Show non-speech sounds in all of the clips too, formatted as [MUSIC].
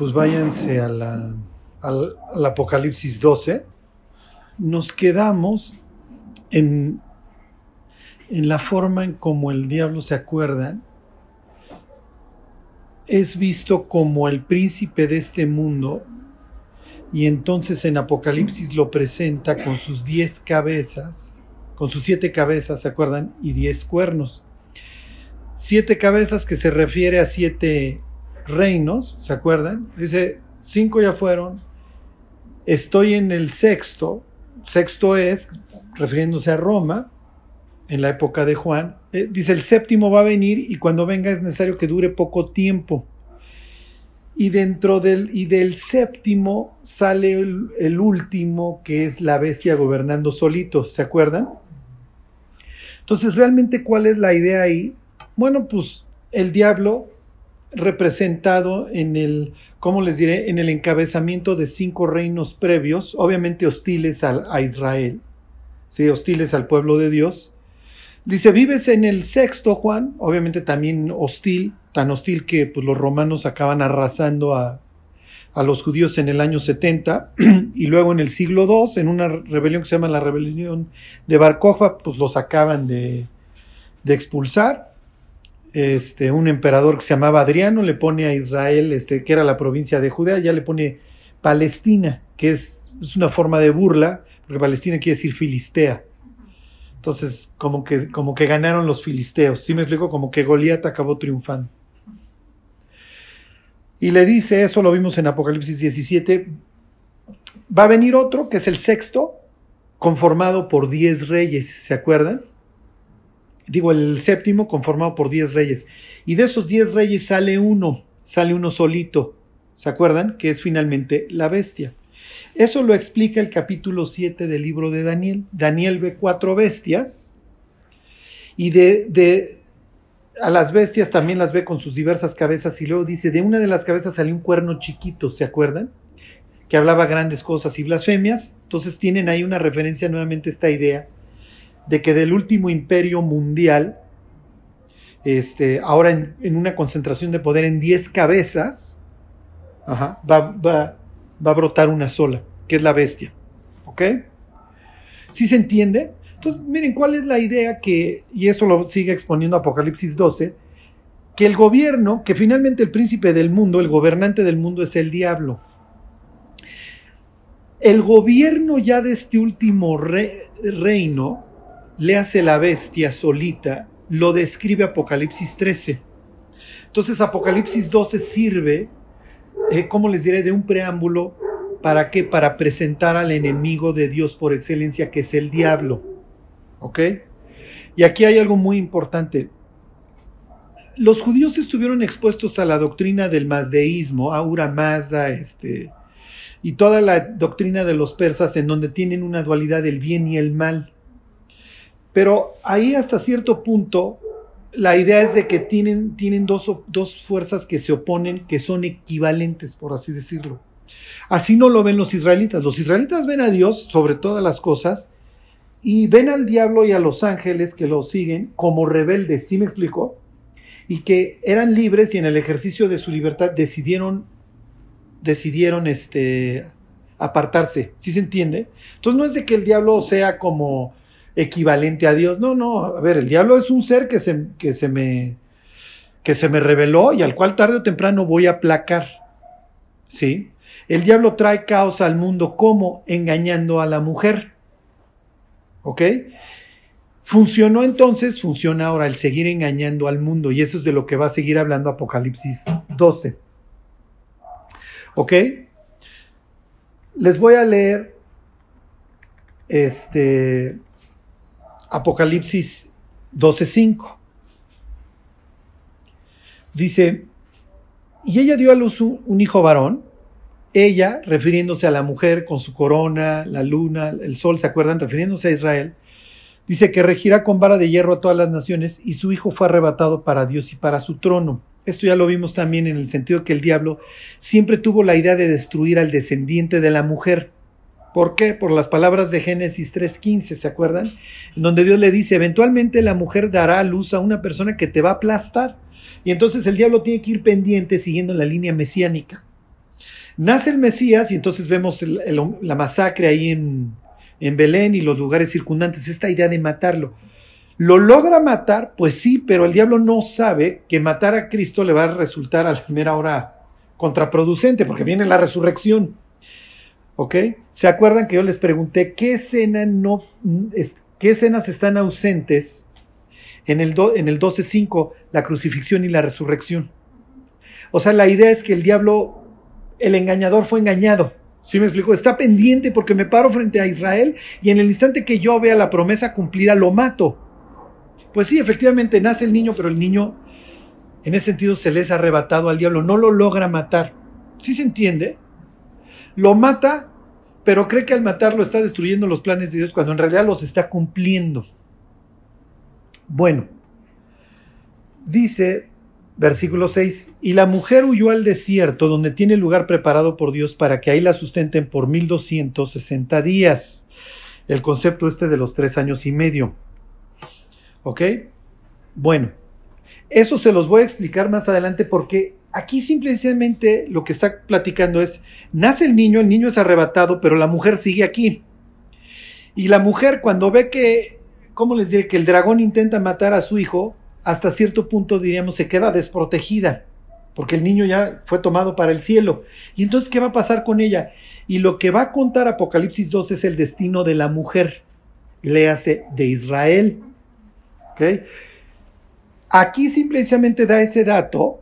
pues váyanse al, al Apocalipsis 12. Nos quedamos en, en la forma en como el diablo se acuerda es visto como el príncipe de este mundo y entonces en Apocalipsis lo presenta con sus diez cabezas, con sus siete cabezas, ¿se acuerdan? Y diez cuernos. Siete cabezas que se refiere a siete reinos, ¿se acuerdan? Dice, cinco ya fueron, estoy en el sexto, sexto es, refiriéndose a Roma, en la época de Juan, eh, dice, el séptimo va a venir y cuando venga es necesario que dure poco tiempo. Y dentro del, y del séptimo sale el, el último, que es la bestia gobernando solito, ¿se acuerdan? Entonces, realmente, ¿cuál es la idea ahí? Bueno, pues el diablo representado en el, ¿cómo les diré?, en el encabezamiento de cinco reinos previos, obviamente hostiles a, a Israel, ¿sí? hostiles al pueblo de Dios. Dice, vives en el sexto, Juan, obviamente también hostil, tan hostil que pues, los romanos acaban arrasando a, a los judíos en el año 70 [CLEARS THROAT] y luego en el siglo II, en una rebelión que se llama la rebelión de Bar pues los acaban de, de expulsar este, un emperador que se llamaba Adriano le pone a Israel, este, que era la provincia de Judea, ya le pone Palestina, que es, es una forma de burla, porque Palestina quiere decir filistea. Entonces, como que, como que ganaron los filisteos. ¿Sí me explico? Como que Goliat acabó triunfando. Y le dice, eso lo vimos en Apocalipsis 17, va a venir otro, que es el sexto, conformado por diez reyes, ¿se acuerdan? Digo, el séptimo conformado por diez reyes. Y de esos diez reyes sale uno, sale uno solito, ¿se acuerdan? Que es finalmente la bestia. Eso lo explica el capítulo 7 del libro de Daniel. Daniel ve cuatro bestias y de, de a las bestias también las ve con sus diversas cabezas y luego dice, de una de las cabezas salió un cuerno chiquito, ¿se acuerdan? Que hablaba grandes cosas y blasfemias. Entonces tienen ahí una referencia nuevamente a esta idea de que del último imperio mundial, este, ahora en, una concentración de poder en 10 cabezas, ajá, va, va, va, a brotar una sola, que es la bestia. ¿Ok? ¿Sí se entiende? Entonces, miren, ¿cuál es la idea que, y eso lo sigue exponiendo Apocalipsis 12, que el gobierno, que finalmente el príncipe del mundo, el gobernante del mundo es el diablo. El gobierno ya de este último re, reino le hace la bestia solita, lo describe Apocalipsis 13. Entonces Apocalipsis 12 sirve, eh, como les diré, de un preámbulo para qué? Para presentar al enemigo de Dios por excelencia, que es el diablo. ¿Ok? Y aquí hay algo muy importante. Los judíos estuvieron expuestos a la doctrina del mazdeísmo, Aura Mazda, este, y toda la doctrina de los persas en donde tienen una dualidad del bien y el mal. Pero ahí hasta cierto punto la idea es de que tienen, tienen dos, dos, fuerzas que se oponen, que son equivalentes, por así decirlo. Así no lo ven los israelitas. Los israelitas ven a Dios sobre todas las cosas y ven al diablo y a los ángeles que lo siguen como rebeldes, ¿sí me explico? Y que eran libres y en el ejercicio de su libertad decidieron, decidieron este, apartarse, ¿sí se entiende? Entonces no es de que el diablo sea como equivalente a Dios. No, no, a ver, el diablo es un ser que se, que se me que se me reveló y al cual tarde o temprano voy a aplacar. ¿Sí? El diablo trae caos al mundo como engañando a la mujer. ¿Ok? Funcionó entonces, funciona ahora el seguir engañando al mundo y eso es de lo que va a seguir hablando Apocalipsis 12. ¿Ok? Les voy a leer este Apocalipsis 12:5. Dice, y ella dio a luz un, hijo varón, ella, refiriéndose a la mujer con su corona, la luna, el sol, ¿se acuerdan? Refiriéndose a Israel, dice que regirá con vara de hierro a todas las naciones y su hijo fue arrebatado para Dios y para su trono. Esto ya lo vimos también en el sentido que el diablo siempre tuvo la idea de destruir al descendiente de la mujer. ¿Por qué? Por las palabras de Génesis 3.15, ¿se acuerdan? En donde Dios le dice, eventualmente la mujer dará a luz a una persona que te va a aplastar. Y entonces el diablo tiene que ir pendiente siguiendo la línea mesiánica. Nace el Mesías y entonces vemos la masacre ahí en, en Belén y los lugares circundantes, esta idea de matarlo. ¿Lo logra matar? Pues sí, pero el diablo no sabe que matar a Cristo le va a resultar a la primera hora contraproducente, porque viene la resurrección. ¿Ok? ¿Se acuerdan que yo les pregunté qué, escena no, qué escenas están ausentes en el, en el 12.5, la crucifixión y la resurrección? O sea, la idea es que el diablo, el engañador fue engañado. ¿Sí me explico? Está pendiente porque me paro frente a Israel y en el instante que yo vea la promesa cumplida, lo mato. Pues sí, efectivamente nace el niño, pero el niño en ese sentido se les ha arrebatado al diablo, no lo logra matar. ¿Sí se entiende? Lo mata, pero cree que al matarlo está destruyendo los planes de Dios cuando en realidad los está cumpliendo. Bueno, dice versículo 6, y la mujer huyó al desierto donde tiene lugar preparado por Dios para que ahí la sustenten por 1260 días. El concepto este de los tres años y medio. ¿Ok? Bueno, eso se los voy a explicar más adelante porque aquí simplemente lo que está platicando es, nace el niño, el niño es arrebatado, pero la mujer sigue aquí. Y la mujer cuando ve que, ¿cómo les diré? Que el dragón intenta matar a su hijo, hasta cierto punto diríamos se queda desprotegida, porque el niño ya fue tomado para el cielo. Y entonces, ¿qué va a pasar con ella? Y lo que va a contar Apocalipsis 2 es el destino de la mujer, le hace de Israel. ¿Ok? Aquí simplemente da ese dato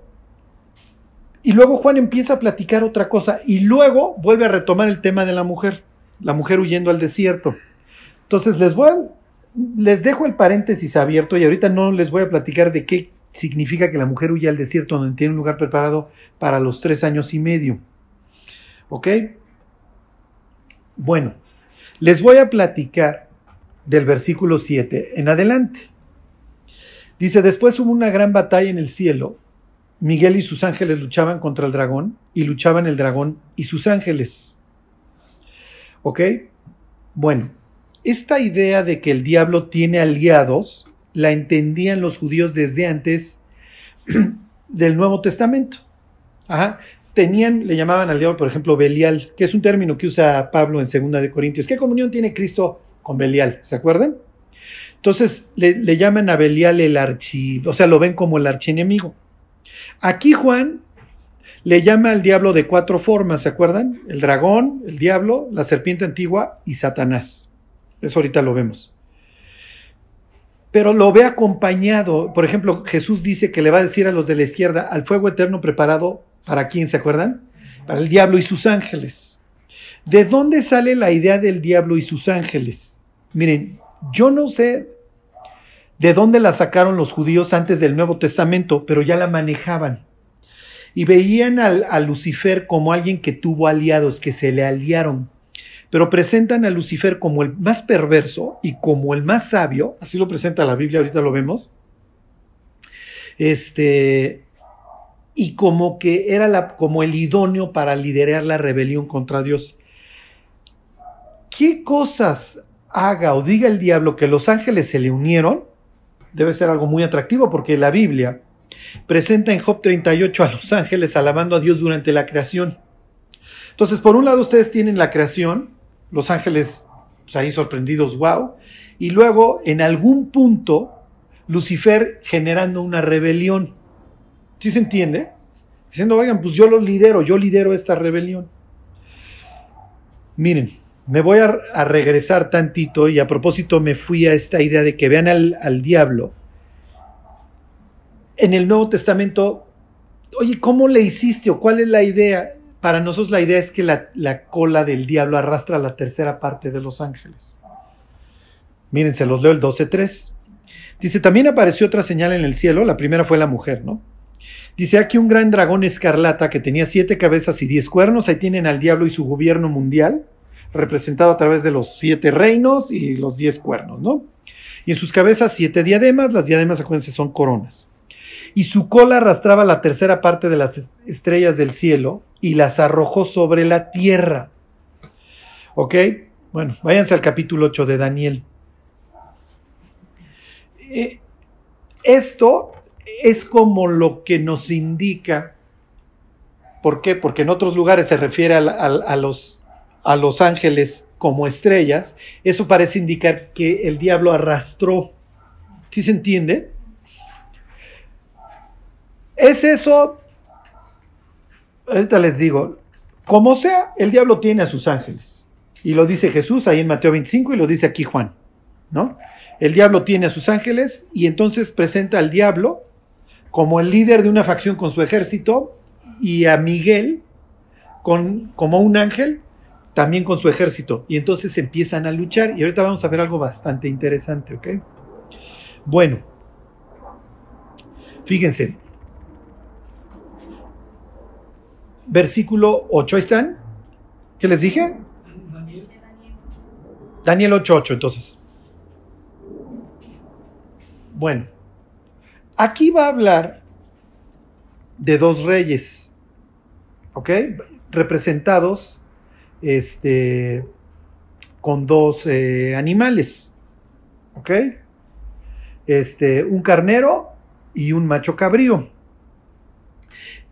y luego Juan empieza a platicar otra cosa y luego vuelve a retomar el tema de la mujer, la mujer huyendo al desierto. Entonces les voy les dejo el paréntesis abierto y ahorita no les voy a platicar de qué significa que la mujer huye al desierto donde tiene un lugar preparado para los tres años y medio. ¿Ok? Bueno, les voy a platicar del versículo 7 en adelante. Dice, después hubo una gran batalla en el cielo. Miguel y sus ángeles luchaban contra el dragón y luchaban el dragón y sus ángeles. ¿Ok? Bueno, esta idea de que el diablo tiene aliados la entendían los judíos desde antes [CLEARS THROAT] del Nuevo Testamento. Ajá. Tenían, le llamaban al diablo, por ejemplo, Belial, que es un término que usa Pablo en 2 de Corintios. ¿Qué comunión tiene Cristo con Belial? ¿Se acuerdan? Entonces le, llaman a Belial el archi, o sea, lo ven como el archienemigo. Aquí Juan le llama al diablo de cuatro formas, ¿se acuerdan? El dragón, el diablo, la serpiente antigua y Satanás. Eso ahorita lo vemos. Pero lo ve acompañado, por ejemplo, Jesús dice que le va a decir a los de la izquierda, al fuego eterno preparado, ¿para quién se acuerdan? Para el diablo y sus ángeles. ¿De dónde sale la idea del diablo y sus ángeles? Miren, yo no sé de dónde la sacaron los judíos antes del Nuevo Testamento, pero ya la manejaban. Y veían a Lucifer como alguien que tuvo aliados, que se le aliaron. Pero presentan a Lucifer como el más perverso y como el más sabio, así lo presenta la Biblia, ahorita lo vemos. Este, y como que era como el idóneo para liderar la rebelión contra Dios. ¿Qué cosas haga o diga el diablo que los ángeles se le unieron, debe ser algo muy atractivo porque la Biblia presenta en Job 38 a los ángeles alabando a Dios durante la creación. Entonces, por un lado ustedes tienen la creación, los ángeles pues, ahí sorprendidos, wow, y luego en algún punto Lucifer generando una rebelión. ¿Sí se entiende? Diciendo, oigan, pues yo lo lidero, yo lidero esta rebelión. Miren, me voy a, regresar tantito y a propósito me fui a esta idea de que vean al, diablo. En el Nuevo Testamento, oye, ¿cómo le hiciste o cuál es la idea? Para nosotros la idea es que la, la cola del diablo arrastra la tercera parte de los ángeles. Miren, se los leo el 12.3. Dice, también apareció otra señal en el cielo, la primera fue la mujer, ¿no? Dice, aquí un gran dragón escarlata que tenía siete cabezas y diez cuernos, ahí tienen al diablo y su gobierno mundial representado a través de los siete reinos y los diez cuernos, ¿no? Y en sus cabezas siete diademas, las diademas, acuérdense, son coronas. Y su cola arrastraba la tercera parte de las estrellas del cielo y las arrojó sobre la tierra. ¿Ok? Bueno, váyanse al capítulo 8 de Daniel. Eh, esto es como lo que nos indica ¿Por qué? Porque en otros lugares se refiere a, los, a los ángeles como estrellas. Eso parece indicar que el diablo arrastró. ¿Sí se entiende? ¿Es eso? Ahorita les digo, como sea, el diablo tiene a sus ángeles. Y lo dice Jesús ahí en Mateo 25 y lo dice aquí Juan, ¿no? El diablo tiene a sus ángeles y entonces presenta al diablo como el líder de una facción con su ejército y a Miguel con, como un ángel también con su ejército. Y entonces empiezan a luchar y ahorita vamos a ver algo bastante interesante, ¿ok? Bueno, fíjense. Versículo 8, ¿ahí están? ¿Qué les dije? Daniel 8.8, entonces. Bueno, aquí va a hablar de dos reyes, ¿ok? Representados este, con dos eh, animales, ¿ok? Este, un carnero y un macho cabrío.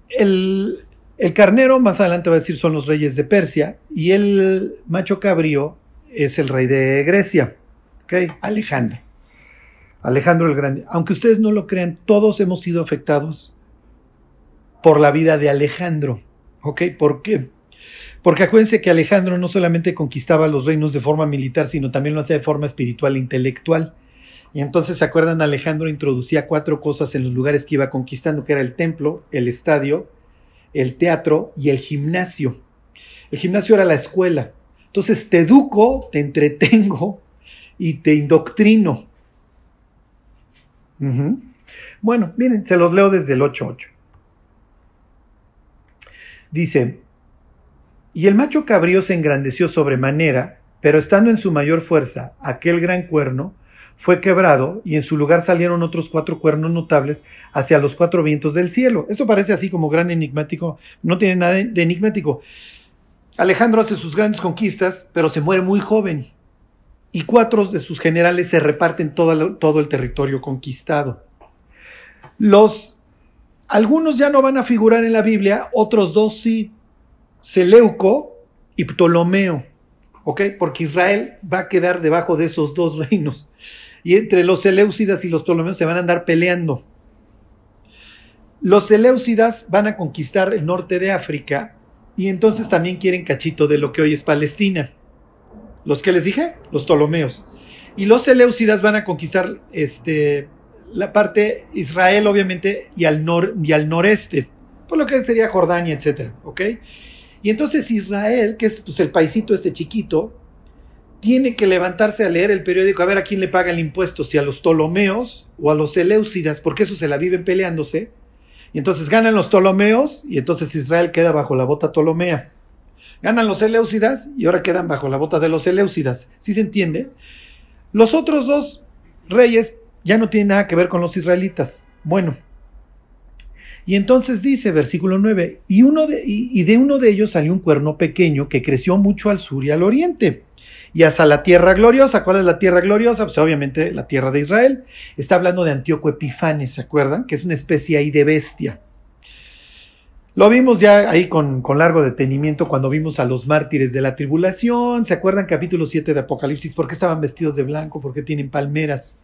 El, el carnero, más adelante va a decir, son los reyes de Persia y el macho cabrío es el rey de Grecia, ¿ok? Alejandro. Alejandro el Grande. Aunque ustedes no lo crean, todos hemos sido afectados por la vida de Alejandro, ¿ok? ¿Por qué? Porque acuérdense que Alejandro no solamente conquistaba los reinos de forma militar, sino también lo hacía de forma espiritual e intelectual. Y entonces, ¿se acuerdan? Alejandro introducía cuatro cosas en los lugares que iba conquistando, que era el templo, el estadio, el teatro y el gimnasio. El gimnasio era la escuela. Entonces te educo, te entretengo y te indoctrino. Bueno, miren, se los leo desde el 8.8. Dice, y el macho cabrío se engrandeció sobremanera, pero estando en su mayor fuerza, aquel gran cuerno fue quebrado y en su lugar salieron otros cuatro cuernos notables hacia los cuatro vientos del cielo. Esto parece así como gran enigmático, no tiene nada de enigmático. Alejandro hace sus grandes conquistas, pero se muere muy joven. Y cuatro de sus generales se reparten todo, todo el territorio conquistado. Los, algunos ya no van a figurar en la Biblia, otros dos sí. Seleuco y Ptolomeo. ¿Ok? Porque Israel va a quedar debajo de esos dos [LAUGHS] reinos. Y entre los Seleucidas y los Ptolomeos se van a andar peleando. Los Seleucidas van a conquistar el norte de África y entonces también quieren cachito de lo que hoy es Palestina. ¿Los que les dije? Los Ptolomeos. Y los Seleucidas van a conquistar este, la parte Israel, obviamente, y al, nor, y al noreste, por lo que sería Jordania, etcétera, ¿ok? Y entonces Israel, que es pues, el paisito este chiquito, tiene que levantarse a leer el periódico a ver a quién le paga el impuesto, si a los Ptolomeos o a los Seleucidas, porque eso se la viven peleándose y entonces ganan los Ptolomeos y entonces Israel queda bajo la bota Ptolomea. Ganan los Seleucidas y ahora quedan bajo la bota de los Seleucidas. ¿Sí se entiende? Los otros dos reyes ya no tienen nada que ver con los israelitas. Bueno. Y entonces dice, versículo 9, y, uno de, uno de ellos salió un cuerno pequeño que creció mucho al sur y al oriente y hasta la tierra gloriosa. ¿Cuál es la tierra gloriosa? Pues obviamente la tierra de Israel. Está hablando de Antíoco Epifanes, ¿se acuerdan? Que es una especie ahí de bestia. Lo vimos ya ahí con, con, largo detenimiento cuando vimos a los mártires de la tribulación. ¿Se acuerdan capítulo 7 de Apocalipsis? ¿Por qué estaban vestidos de blanco? ¿Por qué tienen palmeras?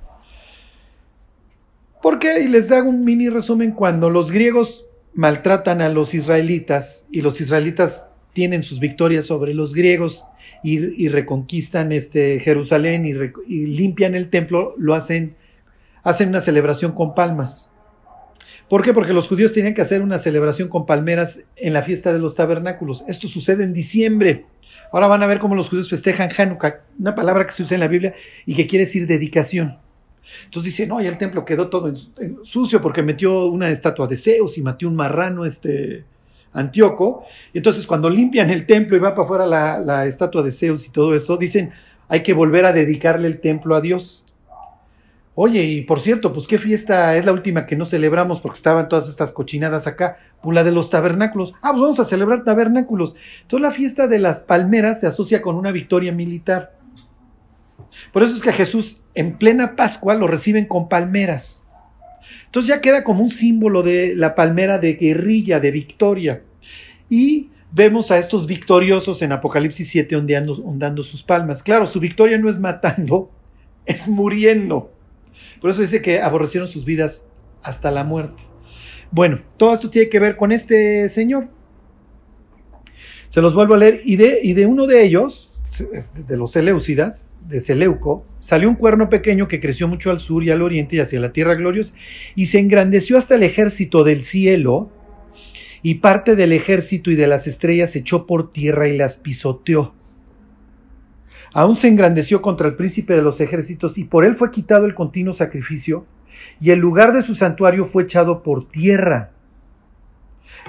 ¿Por qué? Y les hago un mini resumen. Cuando los griegos maltratan a los israelitas y los israelitas tienen sus victorias sobre los griegos y, reconquistan este Jerusalén y, limpian el templo, lo hacen, hacen una celebración con palmas. ¿Por qué? Porque los judíos tenían que hacer una celebración con palmeras en la fiesta de los tabernáculos. Esto sucede en diciembre. Ahora van a ver cómo los judíos festejan Hanukkah, una palabra que se usa en la Biblia y que quiere decir dedicación. Entonces dice, no, el templo quedó todo sucio porque metió una estatua de Zeus y matió un marrano, este, Antíoco. Entonces, cuando limpian el templo y va para afuera la, estatua de Zeus y todo eso, dicen, hay que volver a dedicarle el templo a Dios. Oye, y por cierto, pues qué fiesta es la última que no celebramos porque estaban todas estas cochinadas acá, pues la de los tabernáculos. Ah, pues vamos a celebrar tabernáculos. Entonces la fiesta de las palmeras se asocia con una victoria militar. Por eso es que Jesús en plena Pascua lo reciben con palmeras. Entonces ya queda como un símbolo de la palmera de guerrilla, de victoria. Y vemos a estos victoriosos en Apocalipsis 7 ondeando, sus palmas. Claro, su victoria no es matando, [LAUGHS] es muriendo. Por eso dice que aborrecieron sus vidas hasta la muerte. Bueno, todo esto tiene que ver con este señor. Se los vuelvo a leer. Y de, y de uno de ellos, de los Seleucidas, de Seleuco, salió un cuerno pequeño que creció mucho al sur y al oriente y hacia la tierra gloriosa, y se engrandeció hasta el ejército del cielo, y parte del ejército y de las estrellas se echó por tierra y las pisoteó. Aún se engrandeció contra el príncipe de los ejércitos, y por él fue quitado el continuo sacrificio, y el lugar de su santuario fue echado por tierra.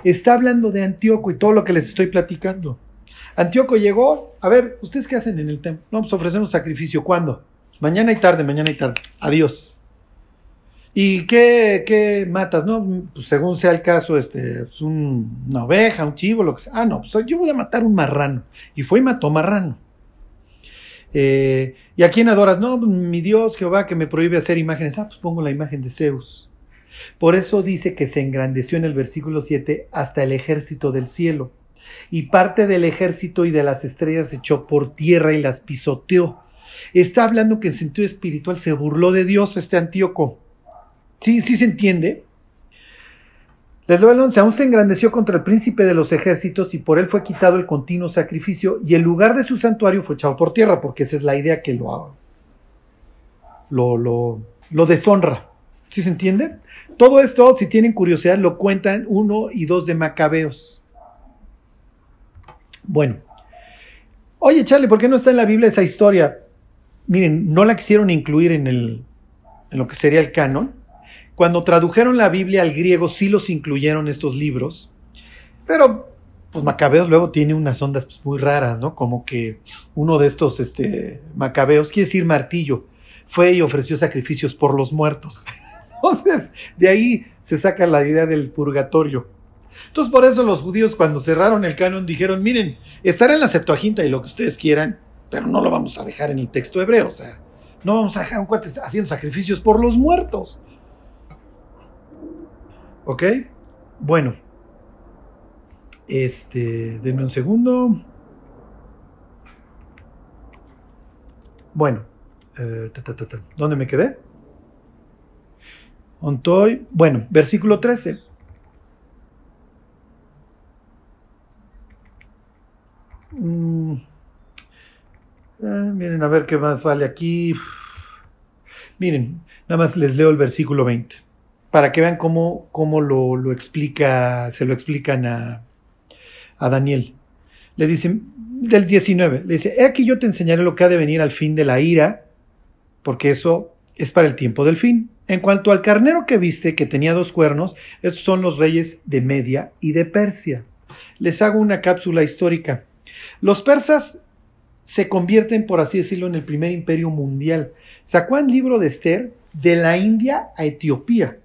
Está hablando de Antíoco y todo lo que les estoy platicando. Antíoco llegó, a ver, ¿ustedes qué hacen en el templo? No, pues ofrecemos sacrificio. ¿Cuándo? Mañana y tarde, mañana y tarde. Adiós. ¿Y qué, qué matas? No, pues según sea el caso, este, pues una oveja, un chivo, lo que sea. Ah, no, pues yo voy a matar un marrano. Y fue y mató marrano. Eh, ¿Y a quién adoras? No, pues, mi Dios Jehová que me prohíbe hacer imágenes. Ah, pues pongo la imagen de Zeus. Por eso dice que se engrandeció en el versículo 7 hasta el ejército del cielo y parte del ejército y de las estrellas se echó por tierra y las pisoteó. Está hablando que en sentido espiritual se burló de Dios este Antíoco. Sí, sí se entiende. Les doy el 11. Aún se engrandeció contra el príncipe de los ejércitos y por él fue quitado el continuo sacrificio y el lugar de su santuario fue echado por tierra, porque esa es la idea que lo, lo, lo, lo deshonra. ¿Sí se entiende? Todo esto, si tienen curiosidad, lo cuentan uno y dos de Macabeos. Bueno, oye Charlie, ¿por qué no está en la Biblia esa historia? Miren, no la quisieron incluir en, el, en lo que sería el canon. Cuando tradujeron la Biblia al griego sí los incluyeron estos libros, pero pues Macabeos luego tiene unas ondas pues, muy raras, ¿no? Como que uno de estos este, Macabeos, quiere decir martillo, fue y ofreció sacrificios por los muertos. [LAUGHS] Entonces, de ahí se saca la idea del purgatorio. Entonces, por eso los judíos, cuando cerraron el canon, dijeron: Miren, estará en la Septuaginta y lo que ustedes quieran, pero no lo vamos a dejar en el texto hebreo. O sea, no vamos a dejar un cuate haciendo sacrificios por los muertos. ¿Ok? Bueno. Este, denme un segundo. Bueno, eh, ¿dónde me quedé? Ontoy, bueno, versículo 13. Mm. Ah, miren, a ver qué más vale aquí. Miren, nada más les leo el versículo 20 para que vean cómo, cómo lo, explica, se lo explican a, a Daniel. Le dicen, del 19, le dice, he aquí yo te enseñaré lo que ha de venir al fin de la ira, porque eso es para el tiempo del fin. En cuanto al carnero que viste, que tenía dos cuernos, estos son los reyes de Media y de Persia. Les hago una cápsula histórica. Los persas se convierten, por así decirlo, en el primer imperio mundial. Sacó el libro de Esther de la India a Etiopía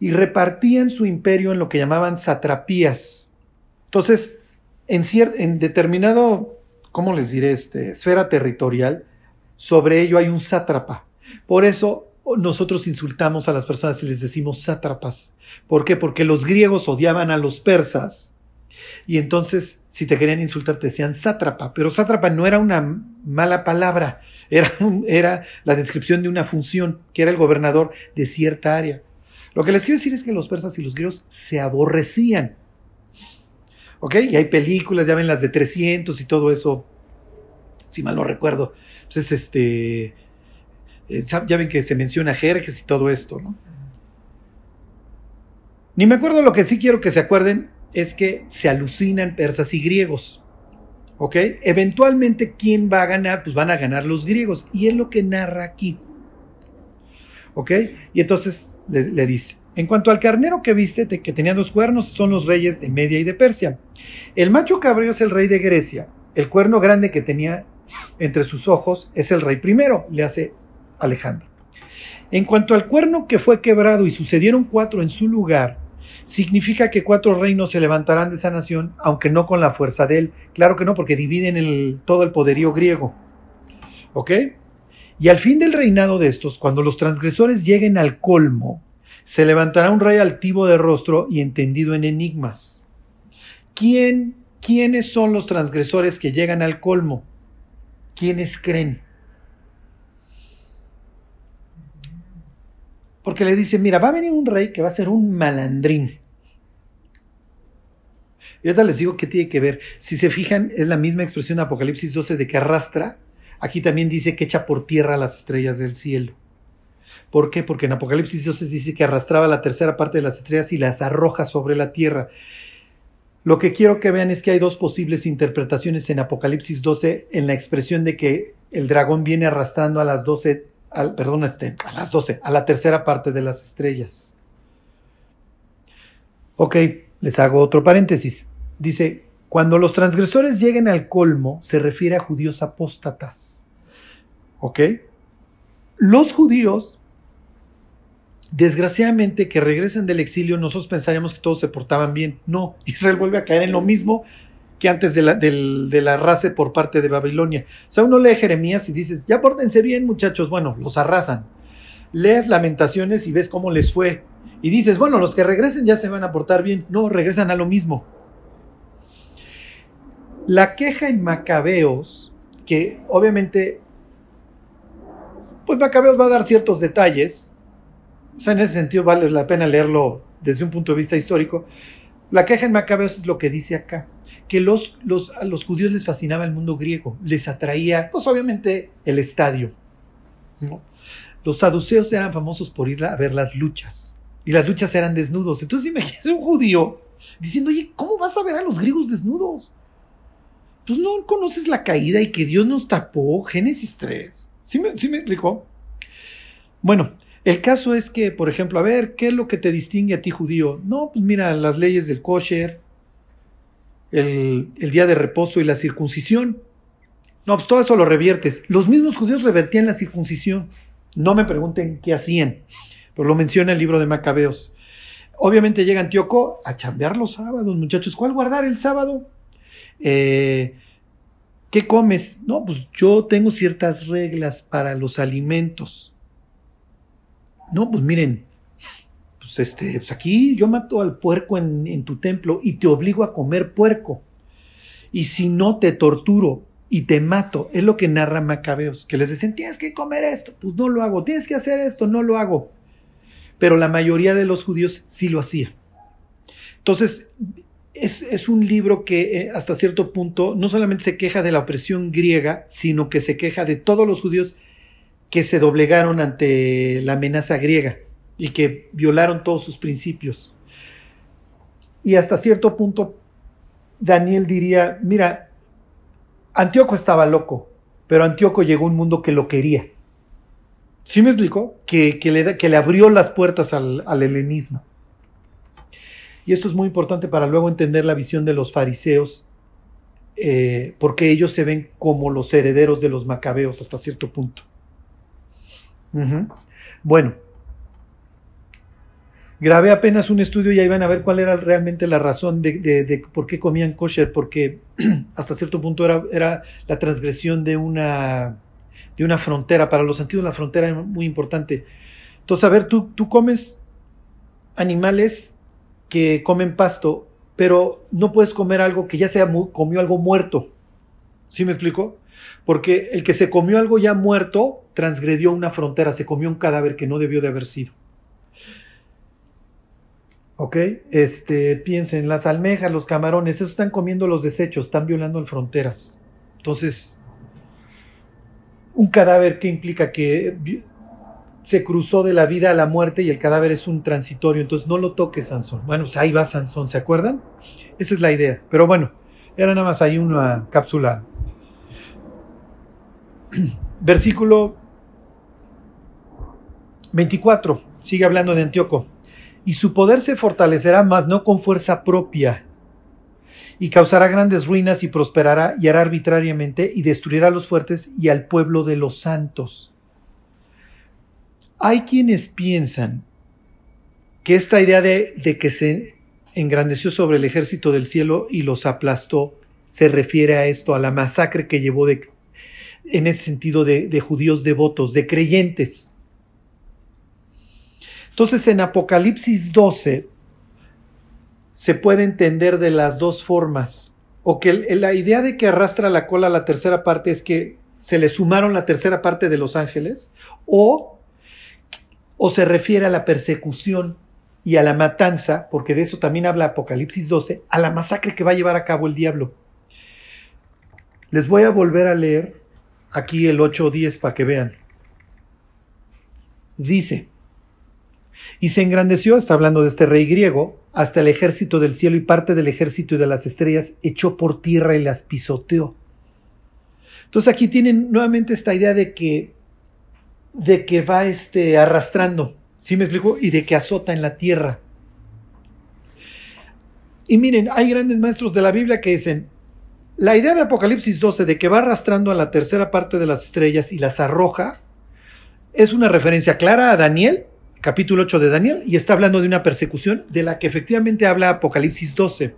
y repartían su imperio en lo que llamaban satrapías. Entonces, en, en determinado, ¿cómo les diré? Este, esfera territorial, sobre ello hay un sátrapa. Por eso nosotros insultamos a las personas y les decimos sátrapas. ¿Por qué? Porque los griegos odiaban a los persas y entonces si te querían insultar te decían sátrapa, pero sátrapa no era una mala palabra, era, era la descripción de una función, que era el gobernador de cierta área. Lo que les quiero decir es que los persas y los griegos se aborrecían. ¿Ok? Y hay películas, ya ven las de 300 y todo eso, si mal no recuerdo. Entonces, este, eh, ya ven que se menciona Jerjes y todo esto, ¿no? Ni me acuerdo lo que sí quiero que se acuerden es que se alucinan persas y griegos. ¿Ok? Eventualmente, ¿quién va a ganar? Pues van a ganar los griegos. Y es lo que narra aquí. ¿Ok? Y entonces le, dice, en cuanto al carnero que viste, que tenía dos cuernos, son los reyes de Media y de Persia. El macho cabrío es el rey de Grecia. El cuerno grande que tenía entre sus ojos es el rey primero, le hace Alejandro. En cuanto al cuerno que fue quebrado y sucedieron cuatro en su lugar, significa que cuatro reinos se levantarán de esa nación, aunque no con la fuerza de él. Claro que no, porque dividen todo el poderío griego. ¿Ok? Y al fin del reinado de estos, cuando los transgresores lleguen al colmo, se levantará un rey altivo de rostro y entendido en enigmas. ¿quién, ¿quiénes son los transgresores que llegan al colmo? ¿Quiénes creen? Porque le dice, mira, va a venir un rey que va a ser un malandrín. Y ahorita les digo qué tiene que ver. Si se fijan, es la misma expresión de Apocalipsis 12 de que arrastra. Aquí también dice que echa por tierra las estrellas del cielo. ¿Por qué? Porque en Apocalipsis 12 dice que arrastraba la tercera parte de las estrellas y las arroja sobre la tierra. Lo que quiero que vean es que hay dos posibles interpretaciones en Apocalipsis 12 en la expresión de que el dragón viene arrastrando a las 12, perdón, este, a las 12, a la tercera parte de las estrellas. Ok, les hago otro paréntesis. Dice, cuando los transgresores lleguen al colmo, se refiere a judíos apóstatas. ¿Ok? Los judíos, desgraciadamente, que regresan del exilio, nosotros pensaríamos que todos se portaban bien. No, [LAUGHS] Israel vuelve a caer en lo mismo que antes de la, de la raza por parte de Babilonia. O sea, uno lee Jeremías y dices, ya pórtense bien, muchachos. Bueno, los arrasan. Lees Lamentaciones y ves cómo les fue. Y dices, bueno, los que regresen ya se van a portar bien. No, regresan a lo mismo. La queja en Macabeos, que obviamente, pues Macabeos va a dar ciertos detalles, o sea, en ese sentido vale la pena leerlo desde un punto de vista histórico. La queja en Macabeos es lo que dice acá, que los, los, a los judíos les fascinaba el mundo griego, les atraía, pues obviamente, el estadio. Los saduceos eran famosos por ir a ver las luchas, y las luchas eran desnudos. Entonces imagínate un judío diciendo, oye, ¿cómo vas a ver a los griegos desnudos? Pues no conoces la caída y que Dios nos tapó, Génesis 3. ¿Sí me, ¿Sí me explicó? Bueno, el caso es que, por ejemplo, a ver, ¿qué es lo que te distingue a ti judío? No, pues mira, las leyes del kosher, el, el día de reposo y la circuncisión. No, pues todo eso lo reviertes. Los mismos judíos revertían la circuncisión. No me pregunten qué hacían, pero lo menciona el libro de Macabeos. Obviamente llega Antíoco a chambear los sábados, muchachos. ¿Cuál guardar el sábado? Eh, ¿Qué comes? No, pues yo tengo ciertas reglas para los alimentos. No, pues miren, pues este, pues aquí yo mato al puerco en, en tu templo y te obligo a comer puerco. Y si no te torturo y te mato, es lo que narra Macabeos, que les dicen, tienes que comer esto, pues no lo hago, tienes que hacer esto, no lo hago. Pero la mayoría de los judíos sí lo hacía. Entonces, es, un libro que eh, hasta cierto punto no solamente se queja de la opresión griega, sino que se queja de todos los judíos que se doblegaron ante la amenaza griega y que violaron todos sus principios. Y hasta cierto punto Daniel diría, mira, Antíoco estaba loco, pero Antíoco llegó a un mundo que lo quería. ¿Sí me explicó? Que, le, abrió las puertas al, al helenismo. Y esto es muy importante para luego entender la visión de los fariseos, eh, porque ellos se ven como los herederos de los macabeos hasta cierto punto. Bueno, grabé apenas un estudio y ahí van a ver cuál era realmente la razón de, por qué comían kosher, porque [CLEARS THROAT] hasta cierto punto era, la transgresión de una, de una frontera. Para los antiguos la frontera era muy importante. Entonces, a ver, tú, tú comes animales que comen pasto, pero no puedes comer algo que ya se comió algo muerto. ¿Sí me explico? Porque el que se comió algo ya muerto transgredió una frontera, se comió un cadáver que no debió de haber sido. ¿Ok? Este, piensen, las almejas, los camarones, eso están comiendo los desechos, están violando las fronteras. Entonces, un cadáver que implica que se cruzó de la vida a la muerte y el cadáver es un transitorio, entonces no lo toques, Sansón. Bueno, pues ahí va Sansón, ¿se acuerdan? Esa es la idea. Pero bueno, era nada más ahí una cápsula. [CLEARS THROAT] Versículo 24, sigue hablando de Antíoco. Y su poder se fortalecerá más no con fuerza propia, y causará grandes ruinas y prosperará y hará arbitrariamente y destruirá a los fuertes y al pueblo de los santos. Hay quienes piensan que esta idea de, que se engrandeció sobre el ejército del cielo y los aplastó se refiere a esto, a la masacre que llevó de, en ese sentido de, de judíos devotos, de creyentes. Entonces en Apocalipsis 12 se puede entender de las dos formas. O que la idea de que arrastra la cola la tercera parte es que se le sumaron la tercera parte de los ángeles, o, o se refiere a la persecución y a la matanza, porque de eso también habla Apocalipsis 12, a la masacre que va a llevar a cabo el diablo. Les voy a volver a leer aquí el 8 o 10 para que vean. Dice, y se engrandeció, está hablando de este rey griego, hasta el ejército del cielo y parte del ejército y de las estrellas echó por tierra y las pisoteó. Entonces aquí tienen nuevamente esta idea de que, de que va este, arrastrando, ¿sí me explico? Y de que azota en la tierra. Y miren, hay grandes maestros de la Biblia que dicen, la idea de Apocalipsis 12 de que va arrastrando a la tercera parte de las estrellas y las arroja, es una referencia clara a Daniel, capítulo 8 de Daniel, y está hablando de una persecución de la que efectivamente habla Apocalipsis 12.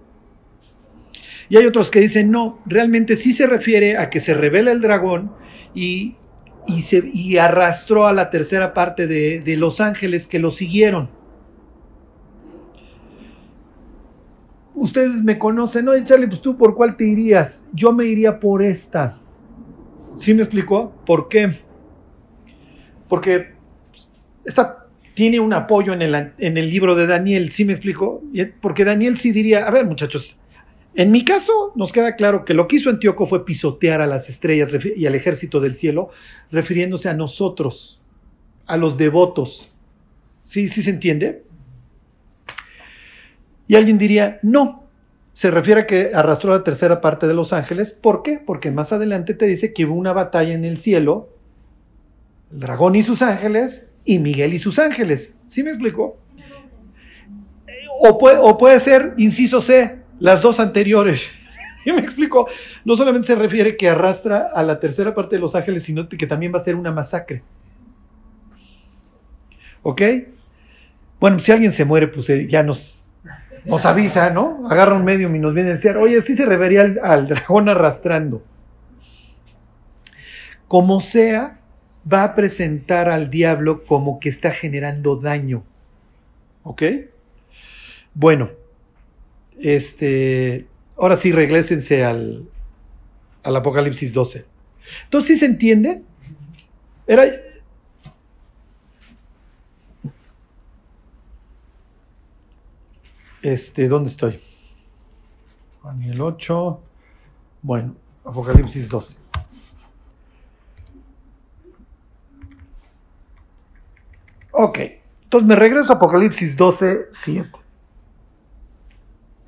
Y hay otros que dicen, no, realmente sí se refiere a que se revela el dragón y, y, arrastró a la tercera parte de, de los ángeles que lo siguieron. Ustedes me conocen, no, Charlie, pues tú por cuál te irías. Yo me iría por esta. ¿Sí me explicó? ¿Por qué? Porque esta tiene un apoyo en el, en el libro de Daniel, ¿sí me explicó? Porque Daniel sí diría, a ver muchachos, en mi caso, nos queda claro que lo que hizo Antíoco fue pisotear a las estrellas y al ejército del cielo, refiriéndose a nosotros, a los devotos. ¿Sí, sí se entiende? Y alguien diría, no, se refiere a que arrastró la tercera parte de los ángeles. ¿Por qué? Porque más adelante te dice que hubo una batalla en el cielo, el dragón y sus ángeles, y Miguel y sus ángeles. ¿Sí me explico? O puede, o puede ser, inciso C, las dos anteriores. [LAUGHS] ¿Y me explico? No solamente se refiere que arrastra a la tercera parte de Los Ángeles, sino que también va a ser una masacre. ¿Ok? Bueno, si alguien se muere, pues eh, ya nos, nos avisa, ¿no? Agarra un medio y nos viene a decir, oye, sí se refería al, al dragón arrastrando. Como sea, va a presentar al diablo como que está generando daño. ¿Ok? Bueno, este, ahora sí, reglésense al, al Apocalipsis 12. Entonces, ¿sí se entiende? Era, Este, ¿dónde estoy? Daniel 8. Bueno, Apocalipsis 12. Ok, entonces me regreso a Apocalipsis 12, 7.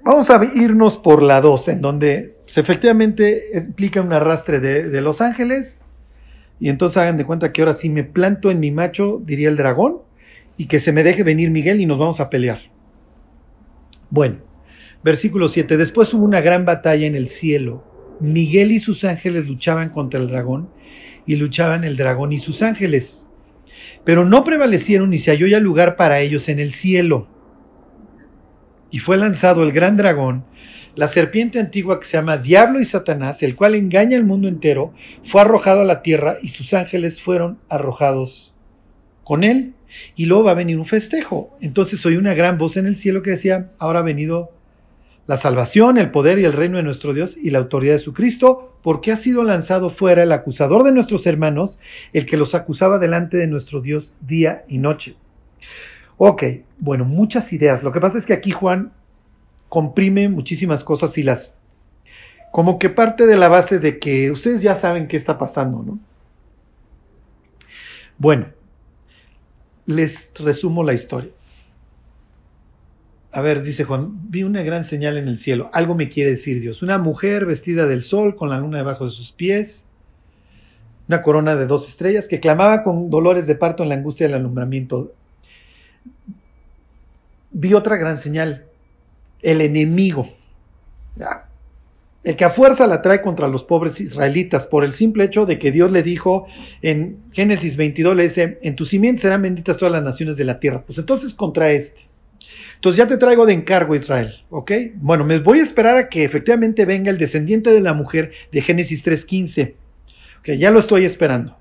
Vamos a irnos por la 2, en donde pues, efectivamente explica un arrastre de, de, los ángeles. Y entonces hagan de cuenta que ahora sí me planto en mi macho, diría el dragón, y que se me deje venir Miguel y nos vamos a pelear. Bueno, versículo 7. Después hubo una gran batalla en el cielo. Miguel y sus ángeles luchaban contra el dragón, y luchaban el dragón y sus ángeles. Pero no prevalecieron y se halló ya lugar para ellos en el cielo y fue lanzado el gran dragón, la serpiente antigua que se llama Diablo y Satanás, el cual engaña al mundo entero, fue arrojado a la tierra y sus ángeles fueron arrojados con él. Y luego va a venir un festejo. Entonces oí una gran voz en el cielo que decía, ahora ha venido la salvación, el poder y el reino de nuestro Dios y la autoridad de su Cristo, porque ha sido lanzado fuera el acusador de nuestros hermanos, el que los acusaba delante de nuestro Dios día y noche. Ok, bueno, muchas ideas. Lo que pasa es que aquí Juan comprime muchísimas cosas y las... Como que parte de la base de que ustedes ya saben qué está pasando, ¿no? Bueno, les resumo la historia. A ver, dice Juan, vi una gran señal en el cielo. Algo me quiere decir Dios. Una mujer vestida del sol con la luna debajo de sus pies, una corona de dos estrellas que clamaba con dolores de parto en la angustia del alumbramiento vi otra gran señal, el enemigo, el que a fuerza la trae contra los pobres israelitas por el simple hecho de que Dios le dijo en Génesis 22, le dice, en tu simiente serán benditas todas las naciones de la tierra. Pues entonces contra este. Entonces ya te traigo de encargo Israel, ¿ok? Bueno, me voy a esperar a que efectivamente venga el descendiente de la mujer de Génesis 3.15, que ya lo estoy esperando.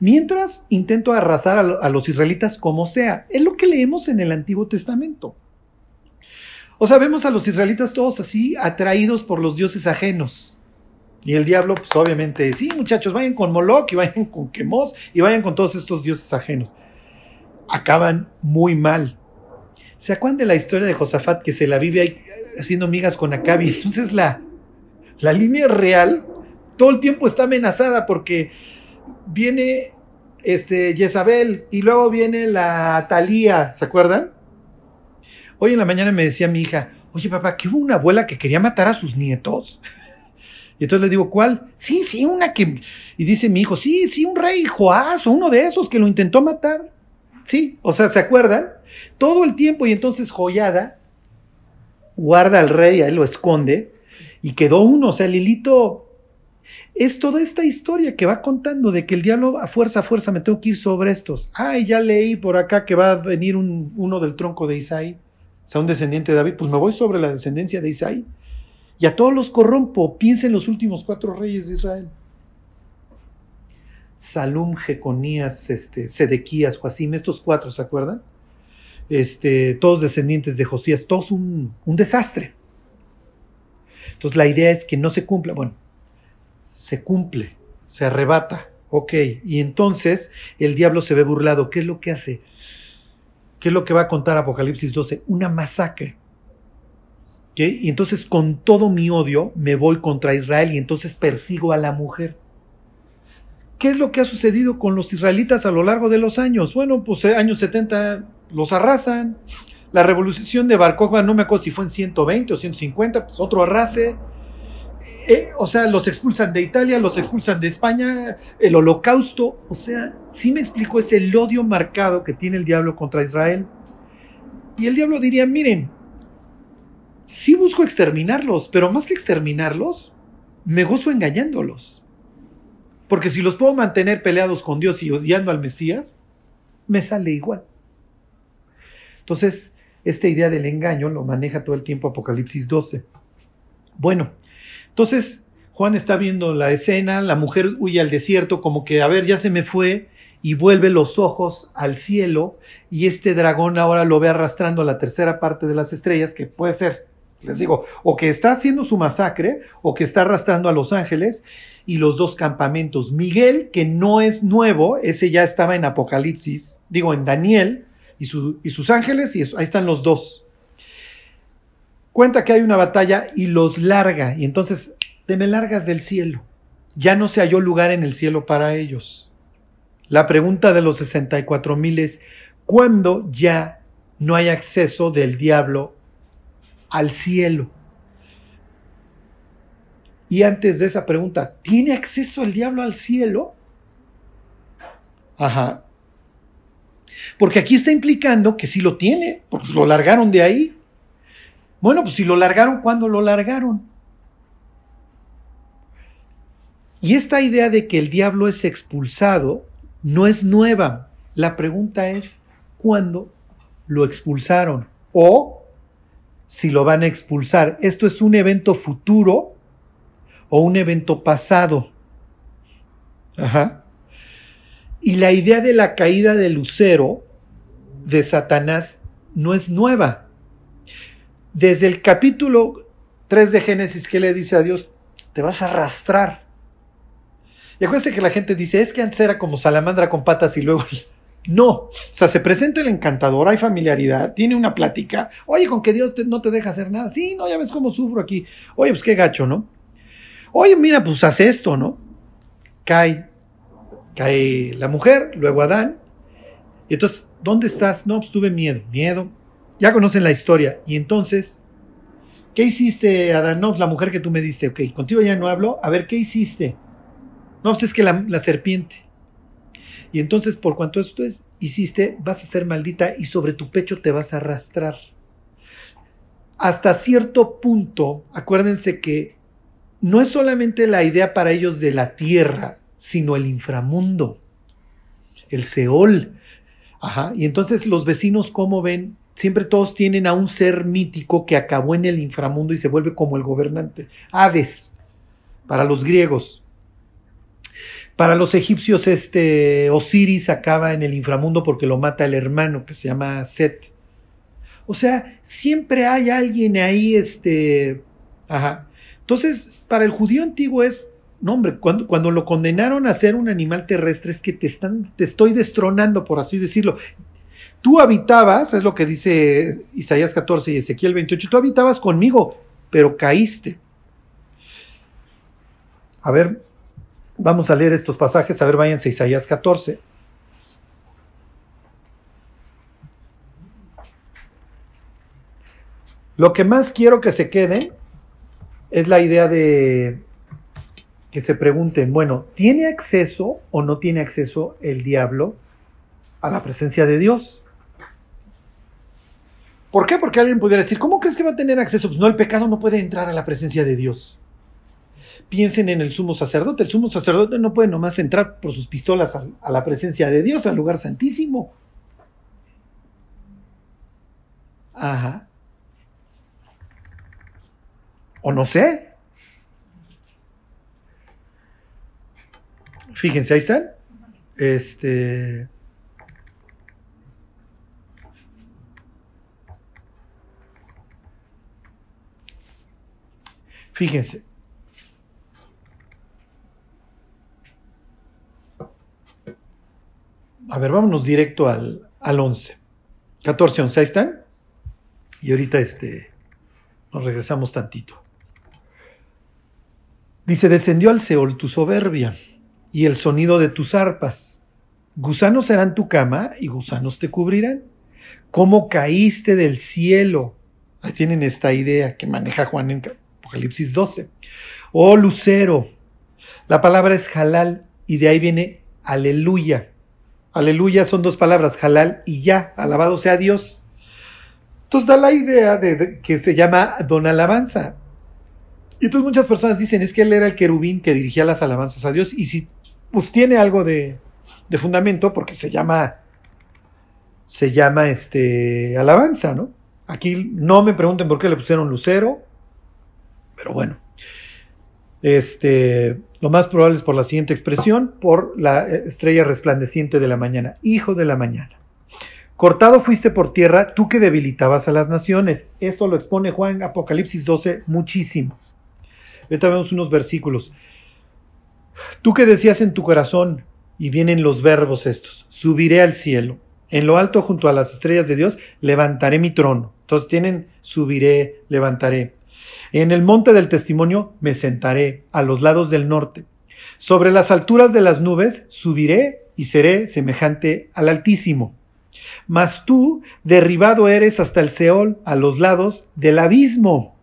Mientras intento arrasar a, los israelitas como sea. Es lo que leemos en el Antiguo Testamento. O sea, vemos a los israelitas todos así, atraídos por los dioses ajenos. Y el diablo, pues obviamente, sí, muchachos, vayan con Moloch y vayan con Quemos y vayan con todos estos dioses ajenos. Acaban muy mal. ¿Se acuerdan de la historia de Josafat que se la vive ahí haciendo migas con Acabi? [LAUGHS] Entonces la, la línea real todo el tiempo está amenazada porque viene este Jezabel y luego viene la Talía, ¿se acuerdan? Hoy en la mañana me decía mi hija, oye papá, que hubo una abuela que quería matar a sus nietos. [LAUGHS] Y entonces le digo, ¿cuál? Sí, sí, una que... Y dice mi hijo, sí, sí, un rey Joás o uno de esos que lo intentó matar. Sí, o sea, ¿se acuerdan? Todo el tiempo y entonces Joyada guarda al rey, ahí lo esconde y quedó uno, o sea, Lilito es toda esta historia que va contando de que el diablo a fuerza, a fuerza me tengo que ir sobre estos. Ay, ya leí por acá que va a venir un, uno del tronco de Isaí, o sea, un descendiente de David, pues me voy sobre la descendencia de Isaí. Y a todos los corrompo, piensen los últimos cuatro reyes de Israel. Salum, Jeconías, este, Sedequías, Joacim, estos cuatro, ¿se acuerdan? Este, todos descendientes de Josías, todos un, un desastre. Entonces la idea es que no se cumpla, bueno, se cumple, se arrebata, ok, y entonces el diablo se ve burlado, ¿qué es lo que hace? ¿Qué es lo que va a contar Apocalipsis 12? Una masacre. Y entonces con todo mi odio me voy contra Israel y entonces persigo a la mujer. ¿Qué es lo que ha sucedido con los israelitas a lo largo de los años? Bueno, pues eh, años 70 los arrasan. La revolución de Bar no me acuerdo si fue en 120 o 150, pues otro arrase. Eh, o sea, los expulsan de Italia, los expulsan de España, el holocausto. O sea, sí me explico, es el odio marcado que tiene el diablo contra Israel. Y el diablo diría, miren, sí busco exterminarlos, pero más que exterminarlos, me gozo engañándolos. Porque si los puedo mantener peleados con Dios y odiando al Mesías, me sale igual. Entonces, esta idea del engaño lo maneja todo el tiempo Apocalipsis 12. Bueno, entonces Juan está viendo la escena, la mujer huye al desierto como que, a ver, ya se me fue, y vuelve los ojos al cielo, y este dragón ahora lo ve arrastrando a la tercera parte de las estrellas, que puede ser les digo, o que está haciendo su masacre, o que está arrastrando a los ángeles, y los dos campamentos. Miguel, que no es nuevo, ese ya estaba en Apocalipsis, digo, en Daniel, y, sus ángeles, y ahí están los dos. Cuenta que hay una batalla y los larga, y entonces te me largas del cielo. Ya no se halló lugar en el cielo para ellos. La pregunta de los 64 mil es, ¿cuándo ya no hay acceso del diablo al cielo. Y antes de esa pregunta, ¿tiene acceso el diablo al cielo? Ajá. Porque aquí está implicando que sí lo tiene, porque lo largaron de ahí. Bueno, pues si lo largaron, ¿cuándo lo largaron? Y esta idea de que el diablo es expulsado no es nueva. La pregunta es, ¿cuándo lo expulsaron? O si lo van a expulsar. ¿Esto es un evento futuro o un evento pasado? Ajá. Y la idea de la caída del lucero de Satanás no es nueva. Desde el capítulo 3 de Génesis, ¿qué le dice a Dios? Te vas a arrastrar. Y acuérdense que la gente dice, es que antes era como salamandra con patas y luego no, o sea, se presenta el encantador, hay familiaridad, tiene una plática. Oye, con que Dios no te deja hacer nada. Sí, no, ya ves cómo sufro aquí. Oye, pues qué gacho, ¿no? Oye, mira, pues haz esto, ¿no? Cae, cae la mujer, luego Adán. Y entonces, ¿dónde estás? No, pues tuve miedo, miedo. Ya conocen la historia. Y entonces, ¿qué hiciste, Adán? No, la mujer que tú me diste, ok, contigo ya no hablo. A ver, ¿qué hiciste? No, pues es que la, la serpiente. Y entonces, por cuanto esto es, hiciste, vas a ser maldita y sobre tu pecho te vas a arrastrar. Hasta cierto punto, acuérdense que no es solamente la idea para ellos de la tierra, sino el inframundo, el Seol. Ajá. Y entonces los vecinos, ¿cómo ven? Siempre todos tienen a un ser mítico que acabó en el inframundo y se vuelve como el gobernante. Hades, para los griegos. Para los egipcios, este Osiris acaba en el inframundo porque lo mata el hermano que se llama Set. O sea, siempre hay alguien ahí, este... Ajá. Entonces, para el judío antiguo es, no hombre, cuando, cuando lo condenaron a ser un animal terrestre es que te, están, te estoy destronando, por así decirlo. Tú habitabas, es lo que dice Isaías 14 y Ezequiel 28, tú habitabas conmigo, pero caíste. A ver, vamos a leer estos pasajes, a ver, váyanse a Isaías 14. Lo que más quiero que se quede es la idea de que se pregunten, bueno, ¿tiene acceso o no tiene acceso el diablo a la presencia de Dios? ¿Por qué? Porque alguien pudiera decir, ¿cómo crees que va a tener acceso? Pues no, el pecado no puede entrar a la presencia de Dios. Piensen en el sumo sacerdote. El sumo sacerdote no puede nomás entrar por sus pistolas a, a la presencia de Dios, al lugar santísimo. Ajá. O no sé. Fíjense, ahí están. Este. Fíjense. A ver, vámonos directo al, al 11. 14, 11, ahí están. Y ahorita este, nos regresamos tantito. Dice, descendió al Seol tu soberbia y el sonido de tus arpas. Gusanos serán tu cama y gusanos te cubrirán. ¿Cómo caíste del cielo? Ahí tienen esta idea que maneja Juan en Apocalipsis 12. Oh lucero. La palabra es halal y de ahí viene aleluya. Aleluya son dos palabras, halal y ya, alabado sea Dios. Entonces da la idea de, que se llama don alabanza. Y entonces muchas personas dicen, es que él era el querubín que dirigía las alabanzas a Dios. Y si pues tiene algo de, de fundamento, porque se llama, se llama este alabanza, ¿no? Aquí no me pregunten por qué le pusieron lucero, pero bueno. Este, lo más probable es por la siguiente expresión, por la estrella resplandeciente de la mañana, hijo de la mañana. Cortado fuiste por tierra, tú que debilitabas a las naciones. Esto lo expone Juan Apocalipsis 12 muchísimo. Ahorita vemos unos versículos. Tú que decías en tu corazón, y vienen los verbos estos, subiré al cielo, en lo alto junto a las estrellas de Dios, levantaré mi trono. Entonces tienen, subiré, levantaré. En el monte del testimonio me sentaré a los lados del norte. Sobre las alturas de las nubes subiré y seré semejante al Altísimo. Mas tú derribado eres hasta el Seol, a los lados del abismo.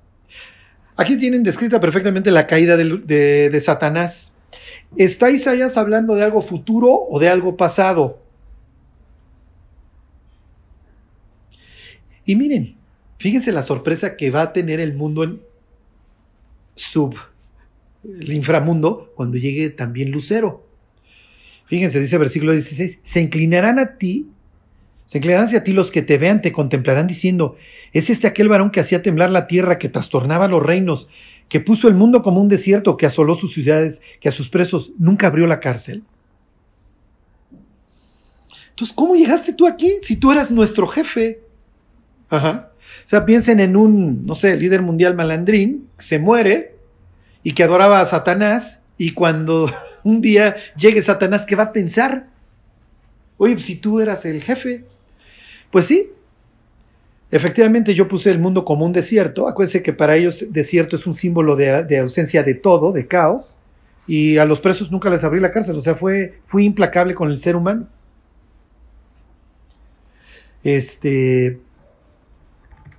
Aquí tienen descrita perfectamente la caída de, Satanás. ¿Está Isaías hablando de algo futuro o de algo pasado? Y miren, fíjense la sorpresa que va a tener el mundo en sub, el inframundo, cuando llegue también Lucero. Fíjense, dice versículo 16, se inclinarán a ti, se inclinarán hacia ti los que te vean, te contemplarán diciendo, es este aquel varón que hacía temblar la tierra, que trastornaba los reinos, que puso el mundo como un desierto, que asoló sus ciudades, que a sus presos nunca abrió la cárcel. Entonces, ¿cómo llegaste tú aquí si tú eras nuestro jefe? Ajá. O sea, piensen en un, no sé, líder mundial malandrín, que se muere y que adoraba a Satanás, y cuando [LAUGHS] un día llegue Satanás, ¿qué va a pensar? Oye, pues, si tú eras el jefe. Pues sí, efectivamente yo puse el mundo como un desierto. Acuérdense que para ellos desierto es un símbolo de, de ausencia de todo, de caos. Y a los presos nunca les abrí la cárcel, o sea, fue, fui implacable con el ser humano. Este,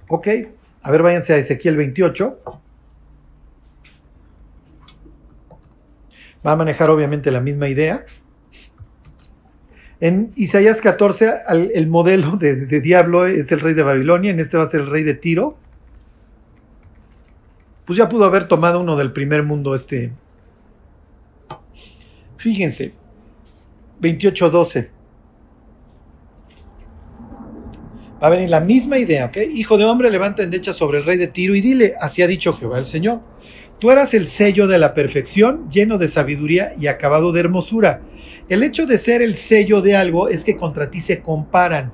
Ok, a ver, váyanse a Ezequiel 28. Va a manejar obviamente la misma idea. En Isaías 14, el modelo de, de, diablo es el rey de Babilonia, en este va a ser el rey de Tiro. Pues ya pudo haber tomado uno del primer mundo este. Fíjense, 28.12. A venir la misma idea, ¿ok? Hijo de hombre, levanta endecha sobre el rey de Tiro y dile, así ha dicho Jehová el Señor. Tú eras el sello de la perfección, lleno de sabiduría y acabado de hermosura. El hecho de ser el sello de algo es que contra ti se comparan.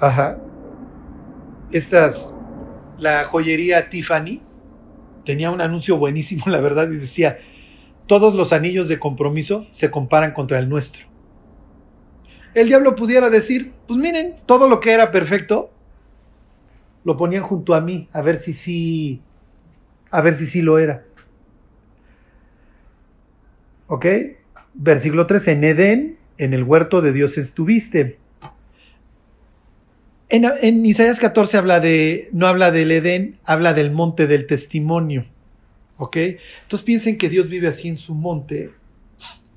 Ajá. Estas, la joyería Tiffany tenía un anuncio buenísimo, [LAUGHS] la verdad, y decía, todos los anillos de compromiso se comparan contra el nuestro. El diablo pudiera decir, pues miren, todo lo que era perfecto, lo ponían junto a mí, a ver si sí, a ver si sí lo era. ¿Ok? Versículo 3, en Edén, en el huerto de Dios estuviste. En, Isaías 14 habla de, no habla del Edén, habla del monte del testimonio. ¿Ok? Entonces piensen que Dios vive así en su monte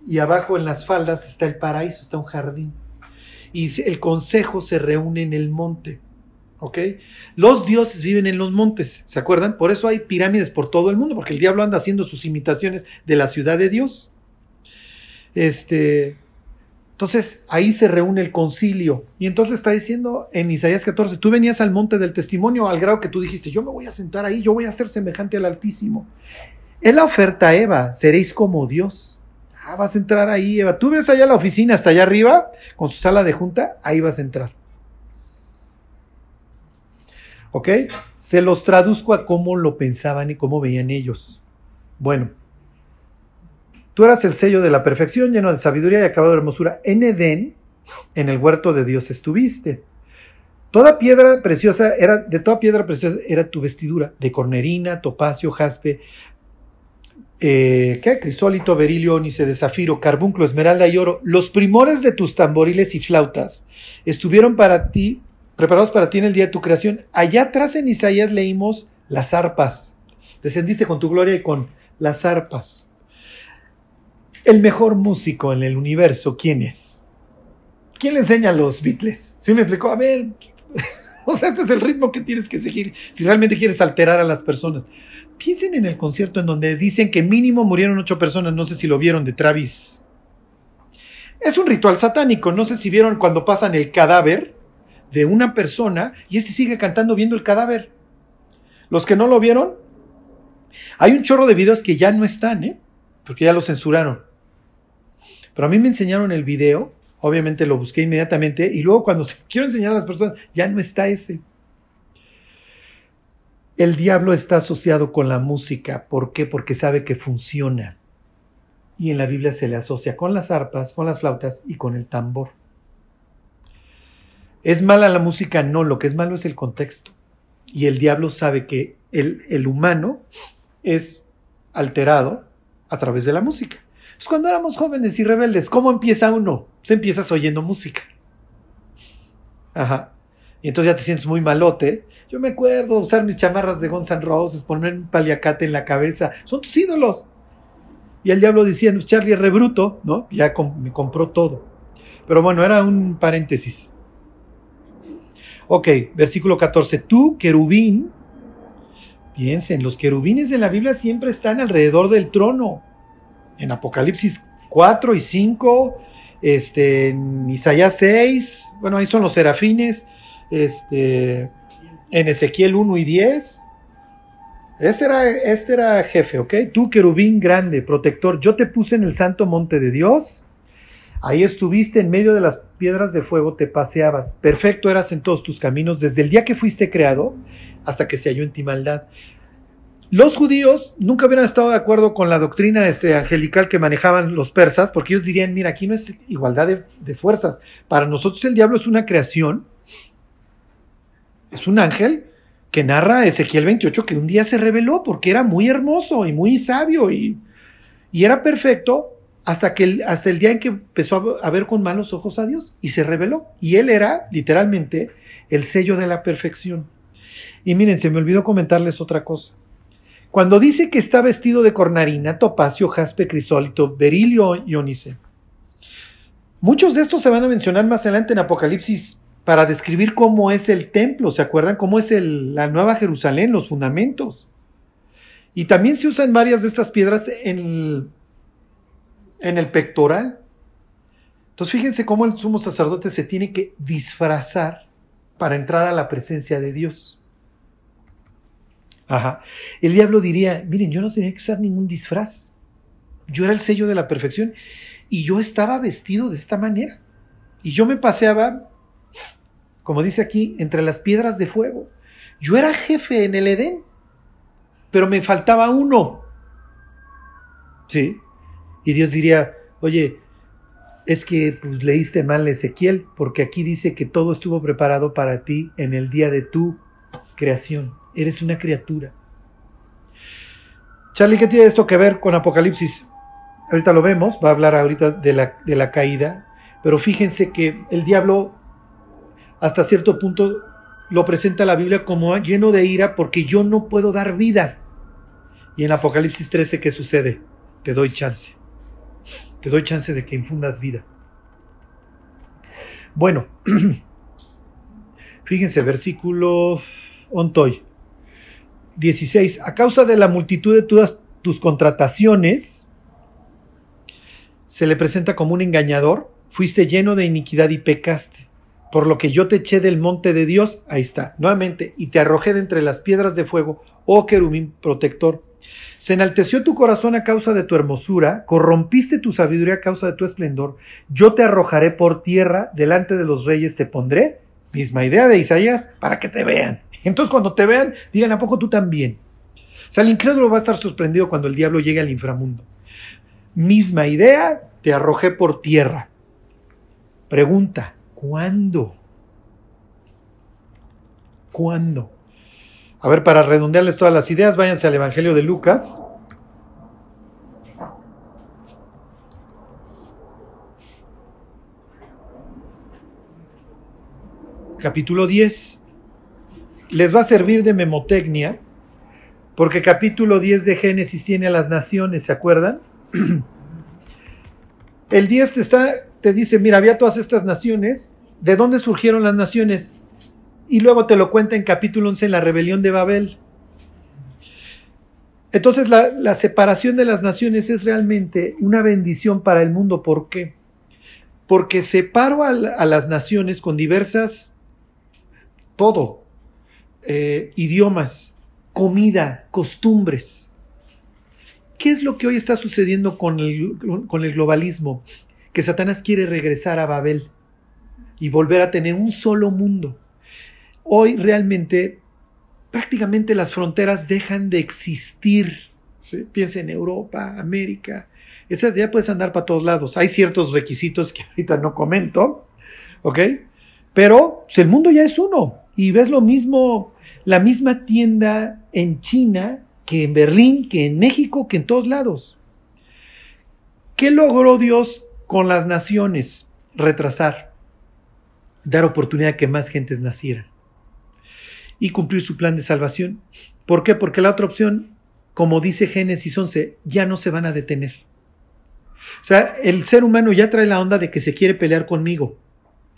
y abajo en las faldas está el paraíso, está un jardín. Y el consejo se reúne en el monte. ¿Ok? Los dioses viven en los montes, ¿se acuerdan? Por eso hay pirámides por todo el mundo, porque el diablo anda haciendo sus imitaciones de la ciudad de Dios. Este, entonces ahí se reúne el concilio. Y entonces está diciendo en Isaías 14, tú venías al monte del testimonio al grado que tú dijiste, yo me voy a sentar ahí, yo voy a ser semejante al Altísimo. En la oferta, Eva, seréis como Dios. Ah, vas a entrar ahí, Eva. Tú ves allá la oficina, hasta allá arriba, con su sala de junta, ahí vas a entrar. ¿Ok? Se los traduzco a cómo lo pensaban y cómo veían ellos. Bueno, Tú eras el sello de la perfección, lleno de sabiduría y acabado de hermosura. En Edén, en el huerto de Dios estuviste. Toda piedra preciosa era, de toda piedra preciosa era tu vestidura, de cornerina, topacio, jaspe, eh, ¿qué? crisólito, berilio, ónice de zafiro, carbunclo, esmeralda y oro. Los primores de tus tamboriles y flautas estuvieron para ti, preparados para ti en el día de tu creación. Allá atrás en Isaías leímos las arpas. Descendiste con tu gloria y con las arpas. El mejor músico en el universo, ¿quién es? ¿Quién le enseña los Beatles? ¿Sí me explicó? A ver, [LAUGHS] o sea, este es el ritmo que tienes que seguir si realmente quieres alterar a las personas. Piensen en el concierto en donde dicen que mínimo murieron ocho personas, no sé si lo vieron de Travis. Es un ritual satánico, no sé si vieron cuando pasan el cadáver de una persona y este sigue cantando viendo el cadáver. Los que no lo vieron, hay un chorro de videos que ya no están, ¿eh? porque ya lo censuraron. Pero a mí me enseñaron el video, obviamente lo busqué inmediatamente, y luego cuando [LAUGHS] quiero enseñar a las personas, ya no está ese. El diablo está asociado con la música. ¿Por qué? Porque sabe que funciona. Y en la Biblia se le asocia con las arpas, con las flautas y con el tambor. ¿Es mala la música? No, lo que es malo es el contexto. Y el diablo sabe que el, el humano es alterado a través de la música. Pues cuando éramos jóvenes y rebeldes, ¿cómo empieza uno? Se empiezas oyendo música. Ajá. Y entonces ya te sientes muy malote. Yo me acuerdo usar mis chamarras de Guns N' Roses, ponerme un paliacate en la cabeza. Son tus ídolos. Y el diablo diciendo, Charlie rebruto, ¿no? Ya me compró todo. Pero bueno, era un paréntesis. Ok, versículo 14. Tú, querubín, piensen, los querubines de la Biblia siempre están alrededor del trono en Apocalipsis 4 y 5, este, en Isaías 6, bueno, ahí son los serafines, este, en Ezequiel 1 y 10. Este era, este era jefe, ¿ok? Tú, querubín grande, protector, yo te puse en el santo monte de Dios. Ahí estuviste en medio de las piedras de fuego, te paseabas. Perfecto eras en todos tus caminos desde el día que fuiste creado hasta que se halló en ti maldad. Los judíos nunca hubieran estado de acuerdo con la doctrina este, angelical que manejaban los persas, porque ellos dirían, mira, aquí no es igualdad de, fuerzas. Para nosotros el diablo es una creación, es un ángel que narra Ezequiel 28 que un día se reveló porque era muy hermoso y muy sabio y, era perfecto hasta, que el, hasta el día en que empezó a ver con malos ojos a Dios y se reveló. Y él era literalmente el sello de la perfección. Y miren, se me olvidó comentarles otra cosa. Cuando dice que está vestido de cornarina, topacio, jaspe, crisólito, berilio y ónice. Muchos de estos se van a mencionar más adelante en Apocalipsis para describir cómo es el templo, ¿se acuerdan? Cómo es la Nueva Jerusalén, los fundamentos. Y también se usan varias de estas piedras en el, en el pectoral. Entonces fíjense cómo el sumo sacerdote se tiene que disfrazar para entrar a la presencia de Dios. Ajá. El diablo diría, miren, yo no tenía que usar ningún disfraz. Yo era el sello de la perfección y yo estaba vestido de esta manera. Y yo me paseaba como dice aquí, entre las piedras de fuego. Yo era jefe en el Edén, pero me faltaba uno. ¿Sí? Y Dios diría, oye, es que pues, leíste mal Ezequiel, porque aquí dice que todo estuvo preparado para ti en el día de tu creación. Eres una criatura. Charlie, ¿qué tiene esto que ver con Apocalipsis? Ahorita lo vemos, va a hablar ahorita de la, de la caída, pero fíjense que el diablo hasta cierto punto lo presenta la Biblia como lleno de ira porque yo no puedo dar vida. Y en Apocalipsis 13, ¿qué sucede? Te doy chance. Te doy chance de que infundas vida. Bueno, [CLEARS THROAT] fíjense, versículo Ontoy 16. A causa de la multitud de todas tus contrataciones, se le presenta como un engañador, fuiste lleno de iniquidad y pecaste por lo que yo te eché del monte de Dios, ahí está, nuevamente, y te arrojé de entre las piedras de fuego, oh querubín protector. Se enalteció tu corazón a causa de tu hermosura, corrompiste tu sabiduría a causa de tu esplendor, yo te arrojaré por tierra, delante de los reyes te pondré, misma idea de Isaías, para que te vean. Entonces cuando te vean, digan, ¿a poco tú también? O sea, el incrédulo va a estar sorprendido cuando el diablo llegue al inframundo. Misma idea, te arrojé por tierra. Pregunta, ¿Cuándo? ¿Cuándo? A ver, para redondearles todas las ideas, váyanse al Evangelio de Lucas. Capítulo 10. Les va a servir de memotecnia, porque capítulo 10 de Génesis tiene a las naciones, ¿se acuerdan? [CLEARS THROAT] El 10 está te dice, mira, había todas estas naciones, ¿de dónde surgieron las naciones? Y luego te lo cuenta en capítulo 11, en la rebelión de Babel. Entonces la, separación de las naciones es realmente una bendición para el mundo. ¿Por qué? Porque separo a, las naciones con diversas, todo, eh, idiomas, comida, costumbres. ¿Qué es lo que hoy está sucediendo con el globalismo? que Satanás quiere regresar a Babel y volver a tener un solo mundo. Hoy realmente prácticamente las fronteras dejan de existir. Piensa en Europa, América. Esas ya puedes andar para todos lados. Hay ciertos requisitos que ahorita no comento, ¿ok? Pero pues, el mundo ya es uno. Y ves lo mismo, la misma tienda en China que en Berlín, que en México, que en todos lados. ¿Qué logró Dios con las naciones, retrasar, dar oportunidad a que más gentes nacieran y cumplir su plan de salvación. ¿Por qué? Porque la otra opción, como dice Génesis 11, ya no se van a detener. O sea, el ser humano ya trae la onda de que se quiere pelear conmigo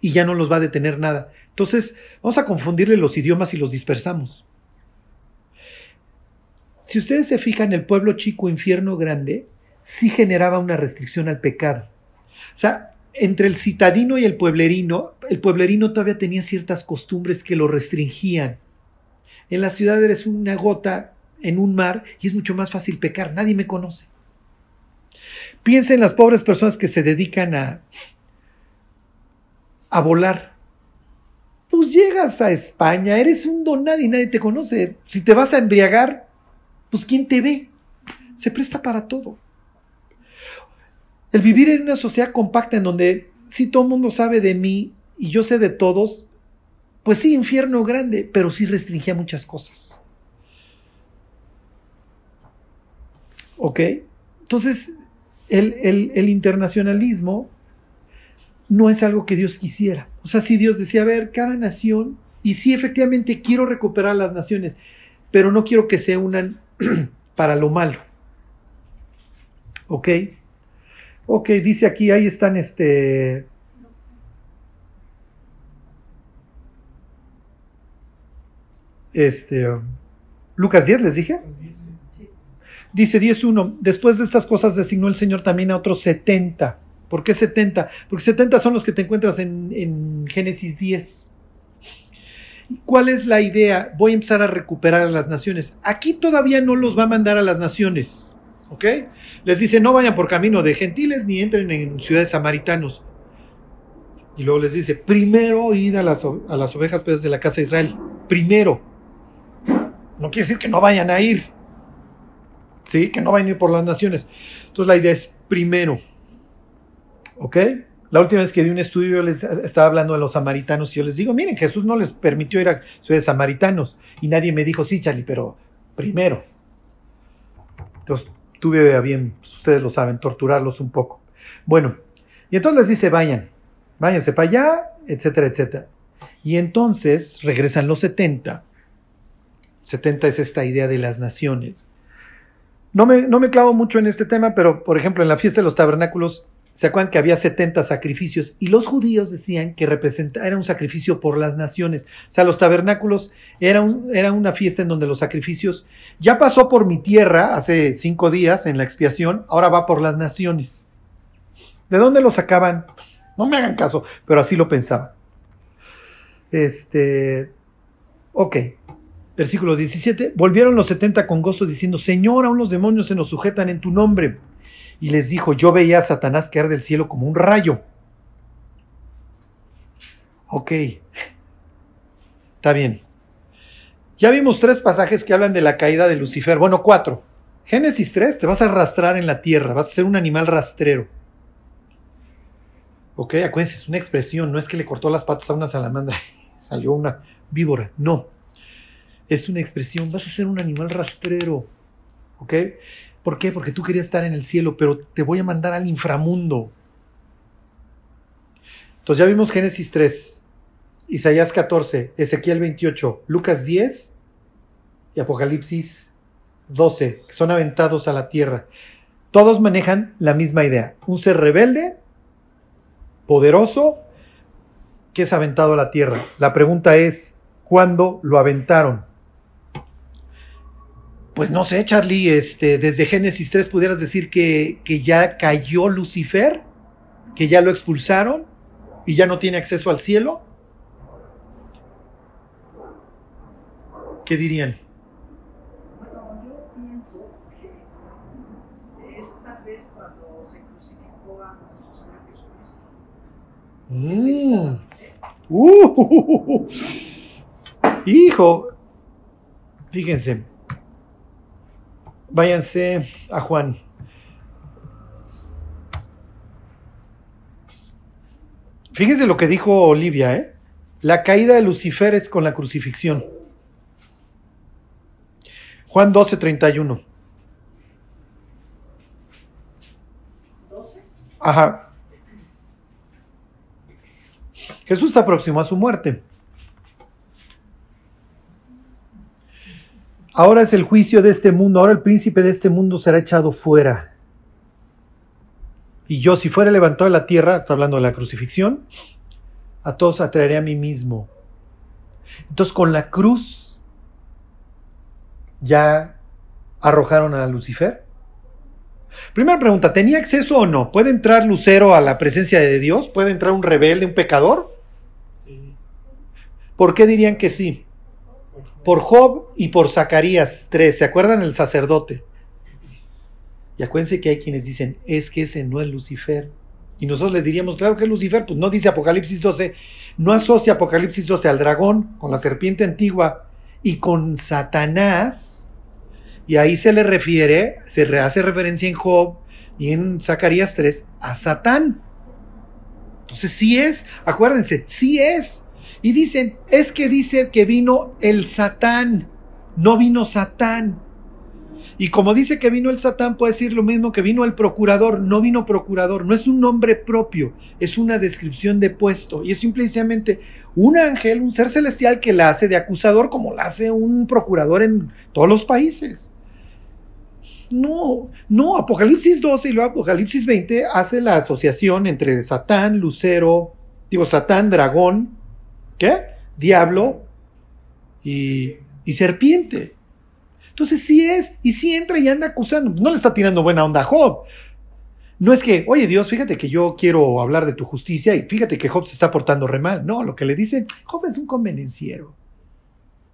y ya no los va a detener nada. Entonces, vamos a confundirle los idiomas y los dispersamos. Si ustedes se fijan, el pueblo chico, infierno grande, sí generaba una restricción al pecado. O sea, entre el citadino y el pueblerino, el pueblerino todavía tenía ciertas costumbres que lo restringían. En la ciudad eres una gota en un mar y es mucho más fácil pecar, nadie me conoce. Piensa en las pobres personas que se dedican a, a volar. Pues llegas a España, eres un don nadie, nadie te conoce. Si te vas a embriagar, pues ¿quién te ve? Se presta para todo. El vivir en una sociedad compacta en donde si todo el mundo sabe de mí y yo sé de todos, pues sí, infierno grande, pero sí restringía muchas cosas. ¿Ok? Entonces, el, el, internacionalismo no es algo que Dios quisiera. O sea, si Dios decía, a ver, cada nación, y sí, efectivamente quiero recuperar las naciones, pero no quiero que se unan [CLEARS THROAT] para lo malo. ¿Ok? Ok, dice aquí, ahí están este... Este... Lucas 10, les dije. Dice 10.1, después de estas cosas designó el Señor también a otros 70. ¿Por qué 70? Porque 70 son los que te encuentras en, en Génesis 10. ¿Cuál es la idea? Voy a empezar a recuperar a las naciones. Aquí todavía no los va a mandar a las naciones. ¿Ok? Les dice, no vayan por camino de gentiles ni entren en ciudades samaritanos. Y luego les dice, primero id a las, a las ovejas de la casa de Israel. Primero. No quiere decir que no vayan a ir. ¿Sí? Que no vayan a ir por las naciones. Entonces la idea es primero. ¿Ok? La última vez que di un estudio yo les estaba hablando de los samaritanos y yo les digo, miren, Jesús no les permitió ir a ciudades samaritanos. Y nadie me dijo, sí, Charlie, pero primero. Entonces tuve a bien, pues, ustedes lo saben, torturarlos un poco. Bueno, y entonces les dice, vayan, váyanse para allá, etcétera, etcétera. Y entonces regresan los 70. 70 es esta idea de las naciones. No me, no me clavo mucho en este tema, pero por ejemplo en la fiesta de los tabernáculos ¿Se acuerdan que había 70 sacrificios? Y los judíos decían que era un sacrificio por las naciones. O sea, los tabernáculos era una fiesta en donde los sacrificios ya pasó por mi tierra hace cinco días en la expiación, ahora va por las naciones. ¿De dónde lo sacaban? No me hagan caso, pero así lo pensaban. Este, ok. Versículo 17. Volvieron los 70 con gozo diciendo, Señor, aún los demonios se nos sujetan en tu nombre y les dijo, yo veía a Satanás caer del cielo como un rayo. Ok, está bien. Ya vimos tres pasajes que hablan de la caída de Lucifer. Bueno, cuatro. Génesis 3, te vas a arrastrar en la tierra, vas a ser un animal rastrero. Ok, acuérdense, es una expresión, no es que le cortó las patas a una salamandra, [LAUGHS] salió una víbora, no. Es una expresión, vas a ser un animal rastrero. ¿Ok? ¿Por qué? Porque tú querías estar en el cielo, pero te voy a mandar al inframundo. Entonces ya vimos Génesis 3, Isaías 14, Ezequiel 28, Lucas 10 y Apocalipsis 12, que son aventados a la tierra. Todos manejan la misma idea. Un ser rebelde, poderoso, que es aventado a la tierra. La pregunta es, ¿cuándo lo aventaron? Pues no sé, Charlie, este, desde Génesis 3 pudieras decir que, que ya cayó Lucifer, que ya lo expulsaron y ya no tiene acceso al cielo. ¿Qué dirían? Bueno, yo pienso que esta vez cuando se crucificó a nuestro Señor Jesucristo. Mm. Uh, [LAUGHS] hijo, fíjense, Váyanse a Juan. Fíjense lo que dijo Olivia, ¿eh? La caída de Lucifer es con la crucifixión. Juan 12, 31. Ajá. Jesús está próximo a su muerte. Ahora es el juicio de este mundo, ahora el príncipe de este mundo será echado fuera. Y yo, si fuera levantado de la tierra, está hablando de la crucifixión, a todos atraeré a mí mismo. Entonces con la cruz ya arrojaron a Lucifer. Primera pregunta, ¿tenía acceso o no? ¿Puede entrar Lucero a la presencia de Dios? ¿Puede entrar un rebelde, un pecador? Sí. ¿Por qué dirían que sí? Por Job y por Zacarías 3. ¿Se acuerdan el sacerdote? Y acuérdense que hay quienes dicen, es que ese no es Lucifer. Y nosotros le diríamos, claro que es Lucifer, pues no dice Apocalipsis 12, no asocia Apocalipsis 12 al dragón, con la serpiente antigua y con Satanás. Y ahí se le refiere, se hace referencia en Job y en Zacarías 3 a Satán. Entonces sí es, acuérdense, sí es. Y dicen, es que dice que vino el Satán, no vino Satán. Y como dice que vino el Satán, puede decir lo mismo que vino el procurador, no vino procurador, no es un nombre propio, es una descripción de puesto. Y es simplemente un ángel, un ser celestial que la hace de acusador como la hace un procurador en todos los países. No, no, Apocalipsis 12 y luego Apocalipsis 20 hace la asociación entre Satán, Lucero, digo Satán, dragón, ¿qué? Diablo y, serpiente. Entonces sí es, y sí entra y anda acusando. No le está tirando buena onda a Job. No es que, oye Dios, fíjate que yo quiero hablar de tu justicia y fíjate que Job se está portando re mal. No, lo que le dice, Job es un convenenciero.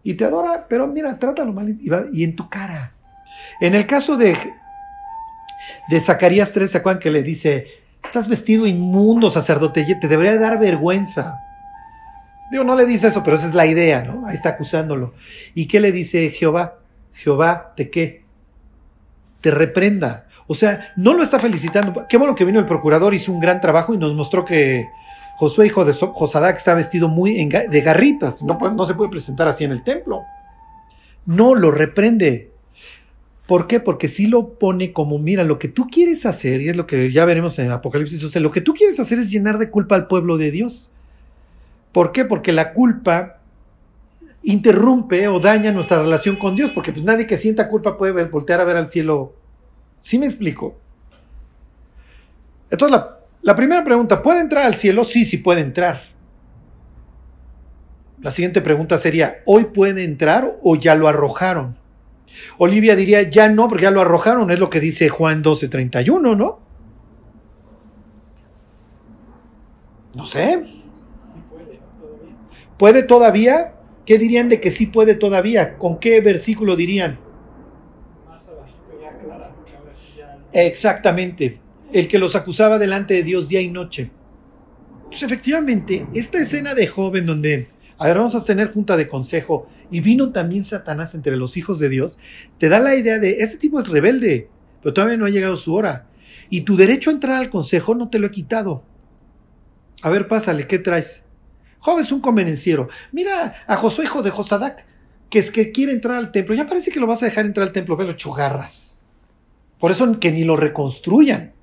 Y te adora, pero mira, trátalo mal y, y en tu cara. En el caso de, de Zacarías 3, ¿se acuerdan que le dice, Estás vestido inmundo, sacerdote, te debería dar vergüenza. Digo, no le dice eso, pero esa es la idea, ¿no? Ahí está acusándolo. ¿Y qué le dice Jehová? Jehová, ¿te qué? Te reprenda. O sea, no lo está felicitando. Qué bueno que vino el procurador, hizo un gran trabajo y nos mostró que Josué, hijo de Josadac, está vestido muy de garritas. No, no se puede presentar así en el templo. No, lo reprende. ¿Por qué? Porque sí lo pone como, mira, lo que tú quieres hacer, y es lo que ya veremos en Apocalipsis, o sea, lo que tú quieres hacer es llenar de culpa al pueblo de Dios. ¿Por qué? Porque la culpa interrumpe o daña nuestra relación con Dios, porque pues nadie que sienta culpa puede voltear a ver al cielo. ¿Sí me explico? Entonces, la, la primera pregunta, ¿puede entrar al cielo? Sí, sí puede entrar. La siguiente pregunta sería, ¿hoy puede entrar o ya lo arrojaron? Olivia diría, ya no, porque ya lo arrojaron, es lo que dice Juan 12:31, ¿no? No sé. ¿Puede todavía? ¿Qué dirían de que sí puede todavía? ¿Con qué versículo dirían? Exactamente. El que los acusaba delante de Dios día y noche. Pues efectivamente, esta escena de joven donde, a ver, vamos a tener junta de consejo y vino también Satanás entre los hijos de Dios, te da la idea de, este tipo es rebelde, pero todavía no ha llegado su hora. Y tu derecho a entrar al consejo no te lo he quitado. A ver, pásale, ¿qué traes? Joven es un convenenciero. Mira a Josué, hijo de Josadac, que es que quiere entrar al templo. Ya parece que lo vas a dejar entrar al templo, pero chugarras. Por eso que ni lo reconstruyan.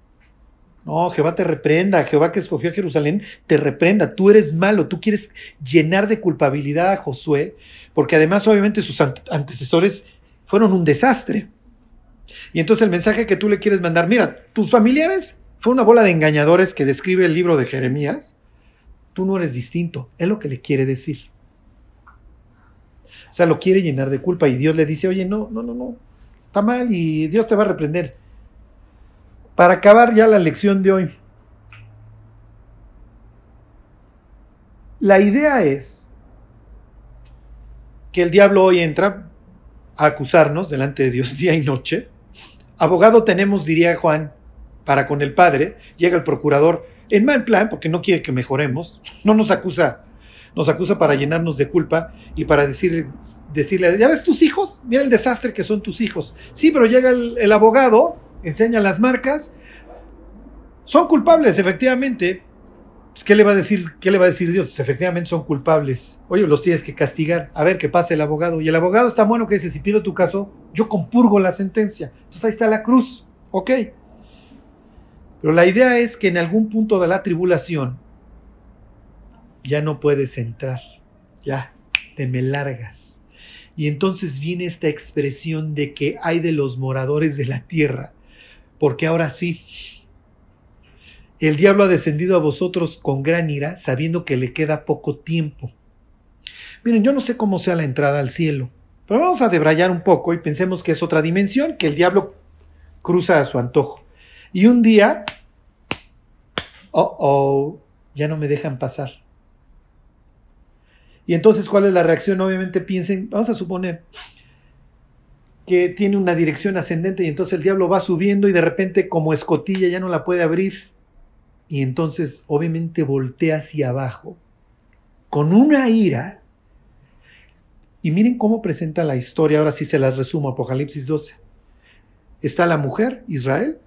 No, Jehová te reprenda, Jehová que escogió a Jerusalén te reprenda. Tú eres malo, tú quieres llenar de culpabilidad a Josué, porque además obviamente sus antecesores fueron un desastre. Y entonces el mensaje que tú le quieres mandar, mira, tus familiares fue una bola de engañadores que describe el libro de Jeremías tú no eres distinto. Es lo que le quiere decir. O sea, lo quiere llenar de culpa y Dios le dice, oye, no, no, no, no, está mal y Dios te va a reprender. Para acabar ya la lección de hoy, la idea es que el diablo hoy entra a acusarnos delante de Dios [LAUGHS] día y noche. Abogado tenemos, diría Juan, para con el Padre. Llega el procurador, en mal plan, porque no quiere que mejoremos, no nos acusa, nos acusa para llenarnos de culpa y para decir, decirle, ¿ya ves tus hijos? Mira el desastre que son tus hijos. Sí, pero llega el, abogado, enseña las marcas, son culpables, efectivamente. Pues, ¿qué le va a decir? ¿Qué le va a decir Dios? Pues, efectivamente son culpables. Oye, los tienes que castigar. A ver qué pasa el abogado. Y el abogado está bueno que dice, si pido tu caso, yo compurgo la sentencia. Entonces ahí está la cruz. Ok. Pero la idea es que en algún punto de la tribulación ya no puedes entrar, ya te me largas. Y entonces viene esta expresión de que hay de los moradores de la tierra, porque ahora sí, el diablo ha descendido a vosotros con gran ira, sabiendo que le queda poco tiempo. Miren, yo no sé cómo sea la entrada al cielo, pero vamos a debrayar un poco y pensemos que es otra dimensión, que el diablo cruza a su antojo. Y un día, oh, oh, ya no me dejan pasar. Y entonces, ¿cuál es la reacción? Obviamente piensen, vamos a suponer que tiene una dirección ascendente y entonces el diablo va subiendo y de repente como escotilla ya no la puede abrir. Y entonces obviamente voltea hacia abajo con una ira. Y miren cómo presenta la historia, ahora sí se las resumo, Apocalipsis 12. Está la mujer, Israel,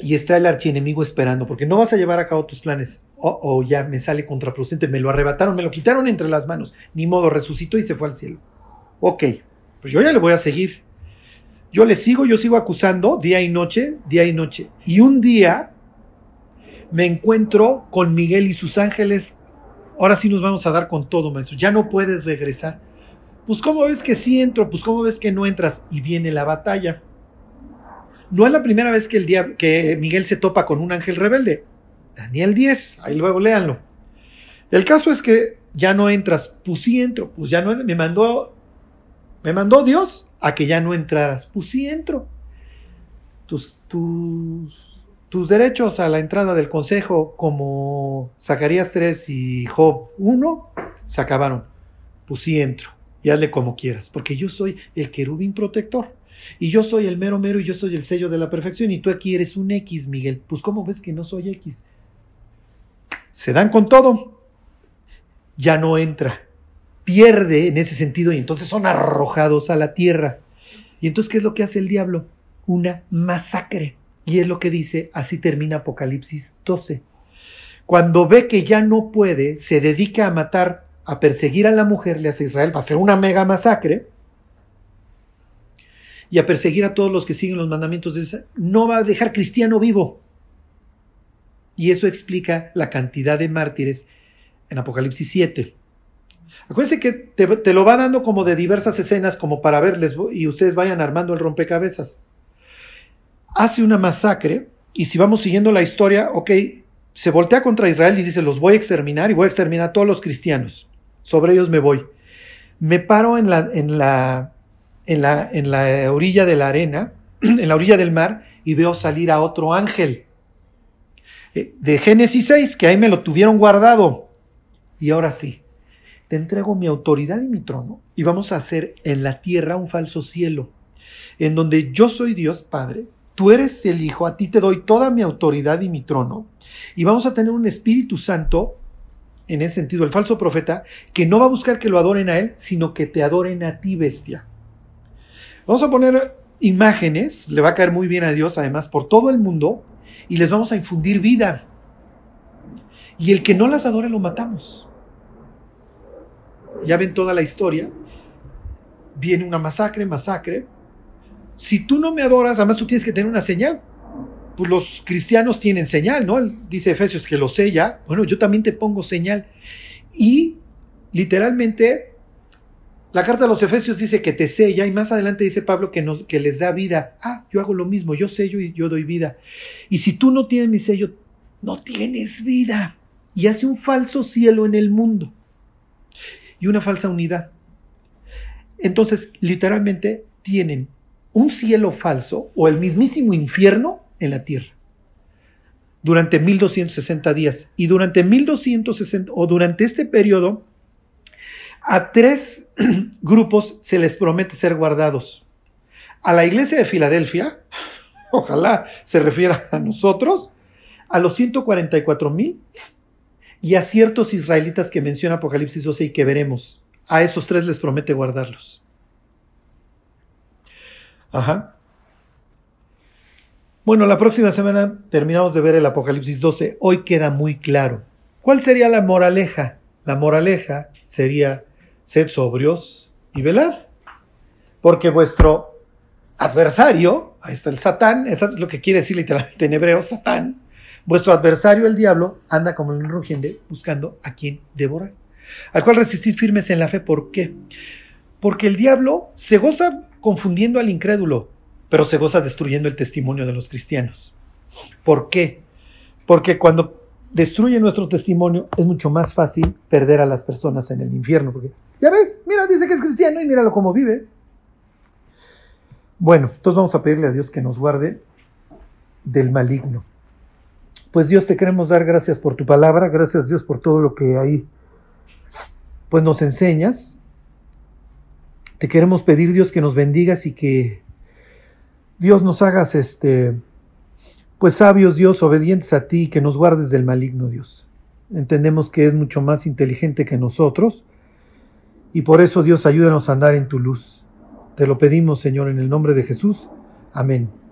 y está el archienemigo esperando, porque no vas a llevar a cabo tus planes. Oh, oh, ya me sale contraproducente, me lo arrebataron, me lo quitaron entre las manos. Ni modo, resucitó y se fue al cielo. Ok, pues yo ya le voy a seguir. Yo le sigo, yo sigo acusando día y noche, día y noche. Y un día me encuentro con Miguel y sus ángeles. Ahora sí nos vamos a dar con todo, maestro. Ya no puedes regresar. Pues cómo ves que sí entro, pues cómo ves que no entras. Y viene la batalla. No es la primera vez que, el que Miguel se topa con un ángel rebelde. Daniel 10, ahí luego léanlo. El caso es que ya no entras, pues sí entro, pues ya no me mandó, me mandó Dios a que ya no entraras, pues sí entro. Tus, tus, tus derechos a la entrada del consejo, como Zacarías 3 y Job 1, se acabaron. Pues sí entro, y hazle como quieras, porque yo soy el querubín protector. Y yo soy el mero mero y yo soy el sello de la perfección y tú aquí eres un X, Miguel. Pues ¿cómo ves que no soy X? Se dan con todo. Ya no entra. Pierde en ese sentido y entonces son arrojados a la tierra. Y entonces, ¿qué es lo que hace el diablo? Una masacre. Y es lo que dice, así termina Apocalipsis 12. Cuando ve que ya no puede, se dedica a matar, a perseguir a la mujer, le hace Israel, va a hacer una mega masacre y a perseguir a todos los que siguen los mandamientos de esa, no va a dejar cristiano vivo. Y eso explica la cantidad de mártires en Apocalipsis 7. Acuérdense que te, te, lo va dando como de diversas escenas, como para verles y ustedes vayan armando el rompecabezas. Hace una masacre, y si vamos siguiendo la historia, ok, se voltea contra Israel y dice, los voy a exterminar y voy a exterminar a todos los cristianos. Sobre ellos me voy. Me paro en la, en la, en la, en la orilla de la arena, [CLEARS THROAT] en la orilla del mar, y veo salir a otro ángel. Eh, de Génesis 6, que ahí me lo tuvieron guardado. Y ahora sí, te entrego mi autoridad y mi trono, y vamos a hacer en la tierra un falso cielo, en donde yo soy Dios Padre, tú eres el Hijo, a ti te doy toda mi autoridad y mi trono, y vamos a tener un Espíritu Santo, en ese sentido, el falso profeta, que no va a buscar que lo adoren a él, sino que te adoren a ti, bestia. Vamos a poner imágenes, le va a caer muy bien a Dios, además, por todo el mundo, y les vamos a infundir vida. Y el que no las adore lo matamos. Ya ven toda la historia. Viene una masacre, masacre. Si tú no me adoras, además tú tienes que tener una señal pues los cristianos tienen señal, ¿no? Dice Efesios que lo sella. Bueno, yo también te pongo señal. Y literalmente, la carta de los Efesios dice que te sella y más adelante dice Pablo que, que les da vida. Ah, yo hago lo mismo, yo sello y yo doy vida. Y si tú no tienes mi sello, no tienes vida. Y hace un falso cielo en el mundo y una falsa unidad. Entonces, literalmente tienen un cielo falso o el mismísimo infierno en la tierra durante 1260 días. Y durante 1260 o durante este periodo, a tres [CLEARS THROAT] grupos se les promete ser guardados. A la iglesia de Filadelfia, [LAUGHS] ojalá se refiera a nosotros, a los 144 mil y a ciertos israelitas que menciona Apocalipsis 12 y que veremos. A esos tres les promete guardarlos. Ajá. Bueno, la próxima semana terminamos de ver el Apocalipsis 12. Hoy queda muy claro. ¿Cuál sería la moraleja? La moraleja sería sed sobrios y velad. Porque vuestro adversario, ahí está el Satán, eso es lo que quiere decir literalmente en hebreo, Satán, vuestro adversario, el diablo, anda como un rugiente buscando a quien devorar. Al cual resistís firmes en la fe. ¿Por qué? Porque el diablo se goza confundiendo al incrédulo pero se goza destruyendo el testimonio de los cristianos. ¿Por qué? Porque cuando destruye nuestro testimonio es mucho más fácil perder a las personas en el infierno. Porque, ya ves, mira, dice que es cristiano y míralo cómo vive. Bueno, entonces vamos a pedirle a Dios que nos guarde del maligno. Pues Dios te queremos dar gracias por tu palabra, gracias Dios por todo lo que ahí pues nos enseñas. Te queremos pedir Dios que nos bendigas y que Dios nos hagas este, pues sabios, Dios, obedientes a ti, que nos guardes del maligno, Dios. Entendemos que es mucho más inteligente que nosotros y por eso, Dios, ayúdanos a andar en tu luz. Te lo pedimos, Señor, en el nombre de Jesús. Amén.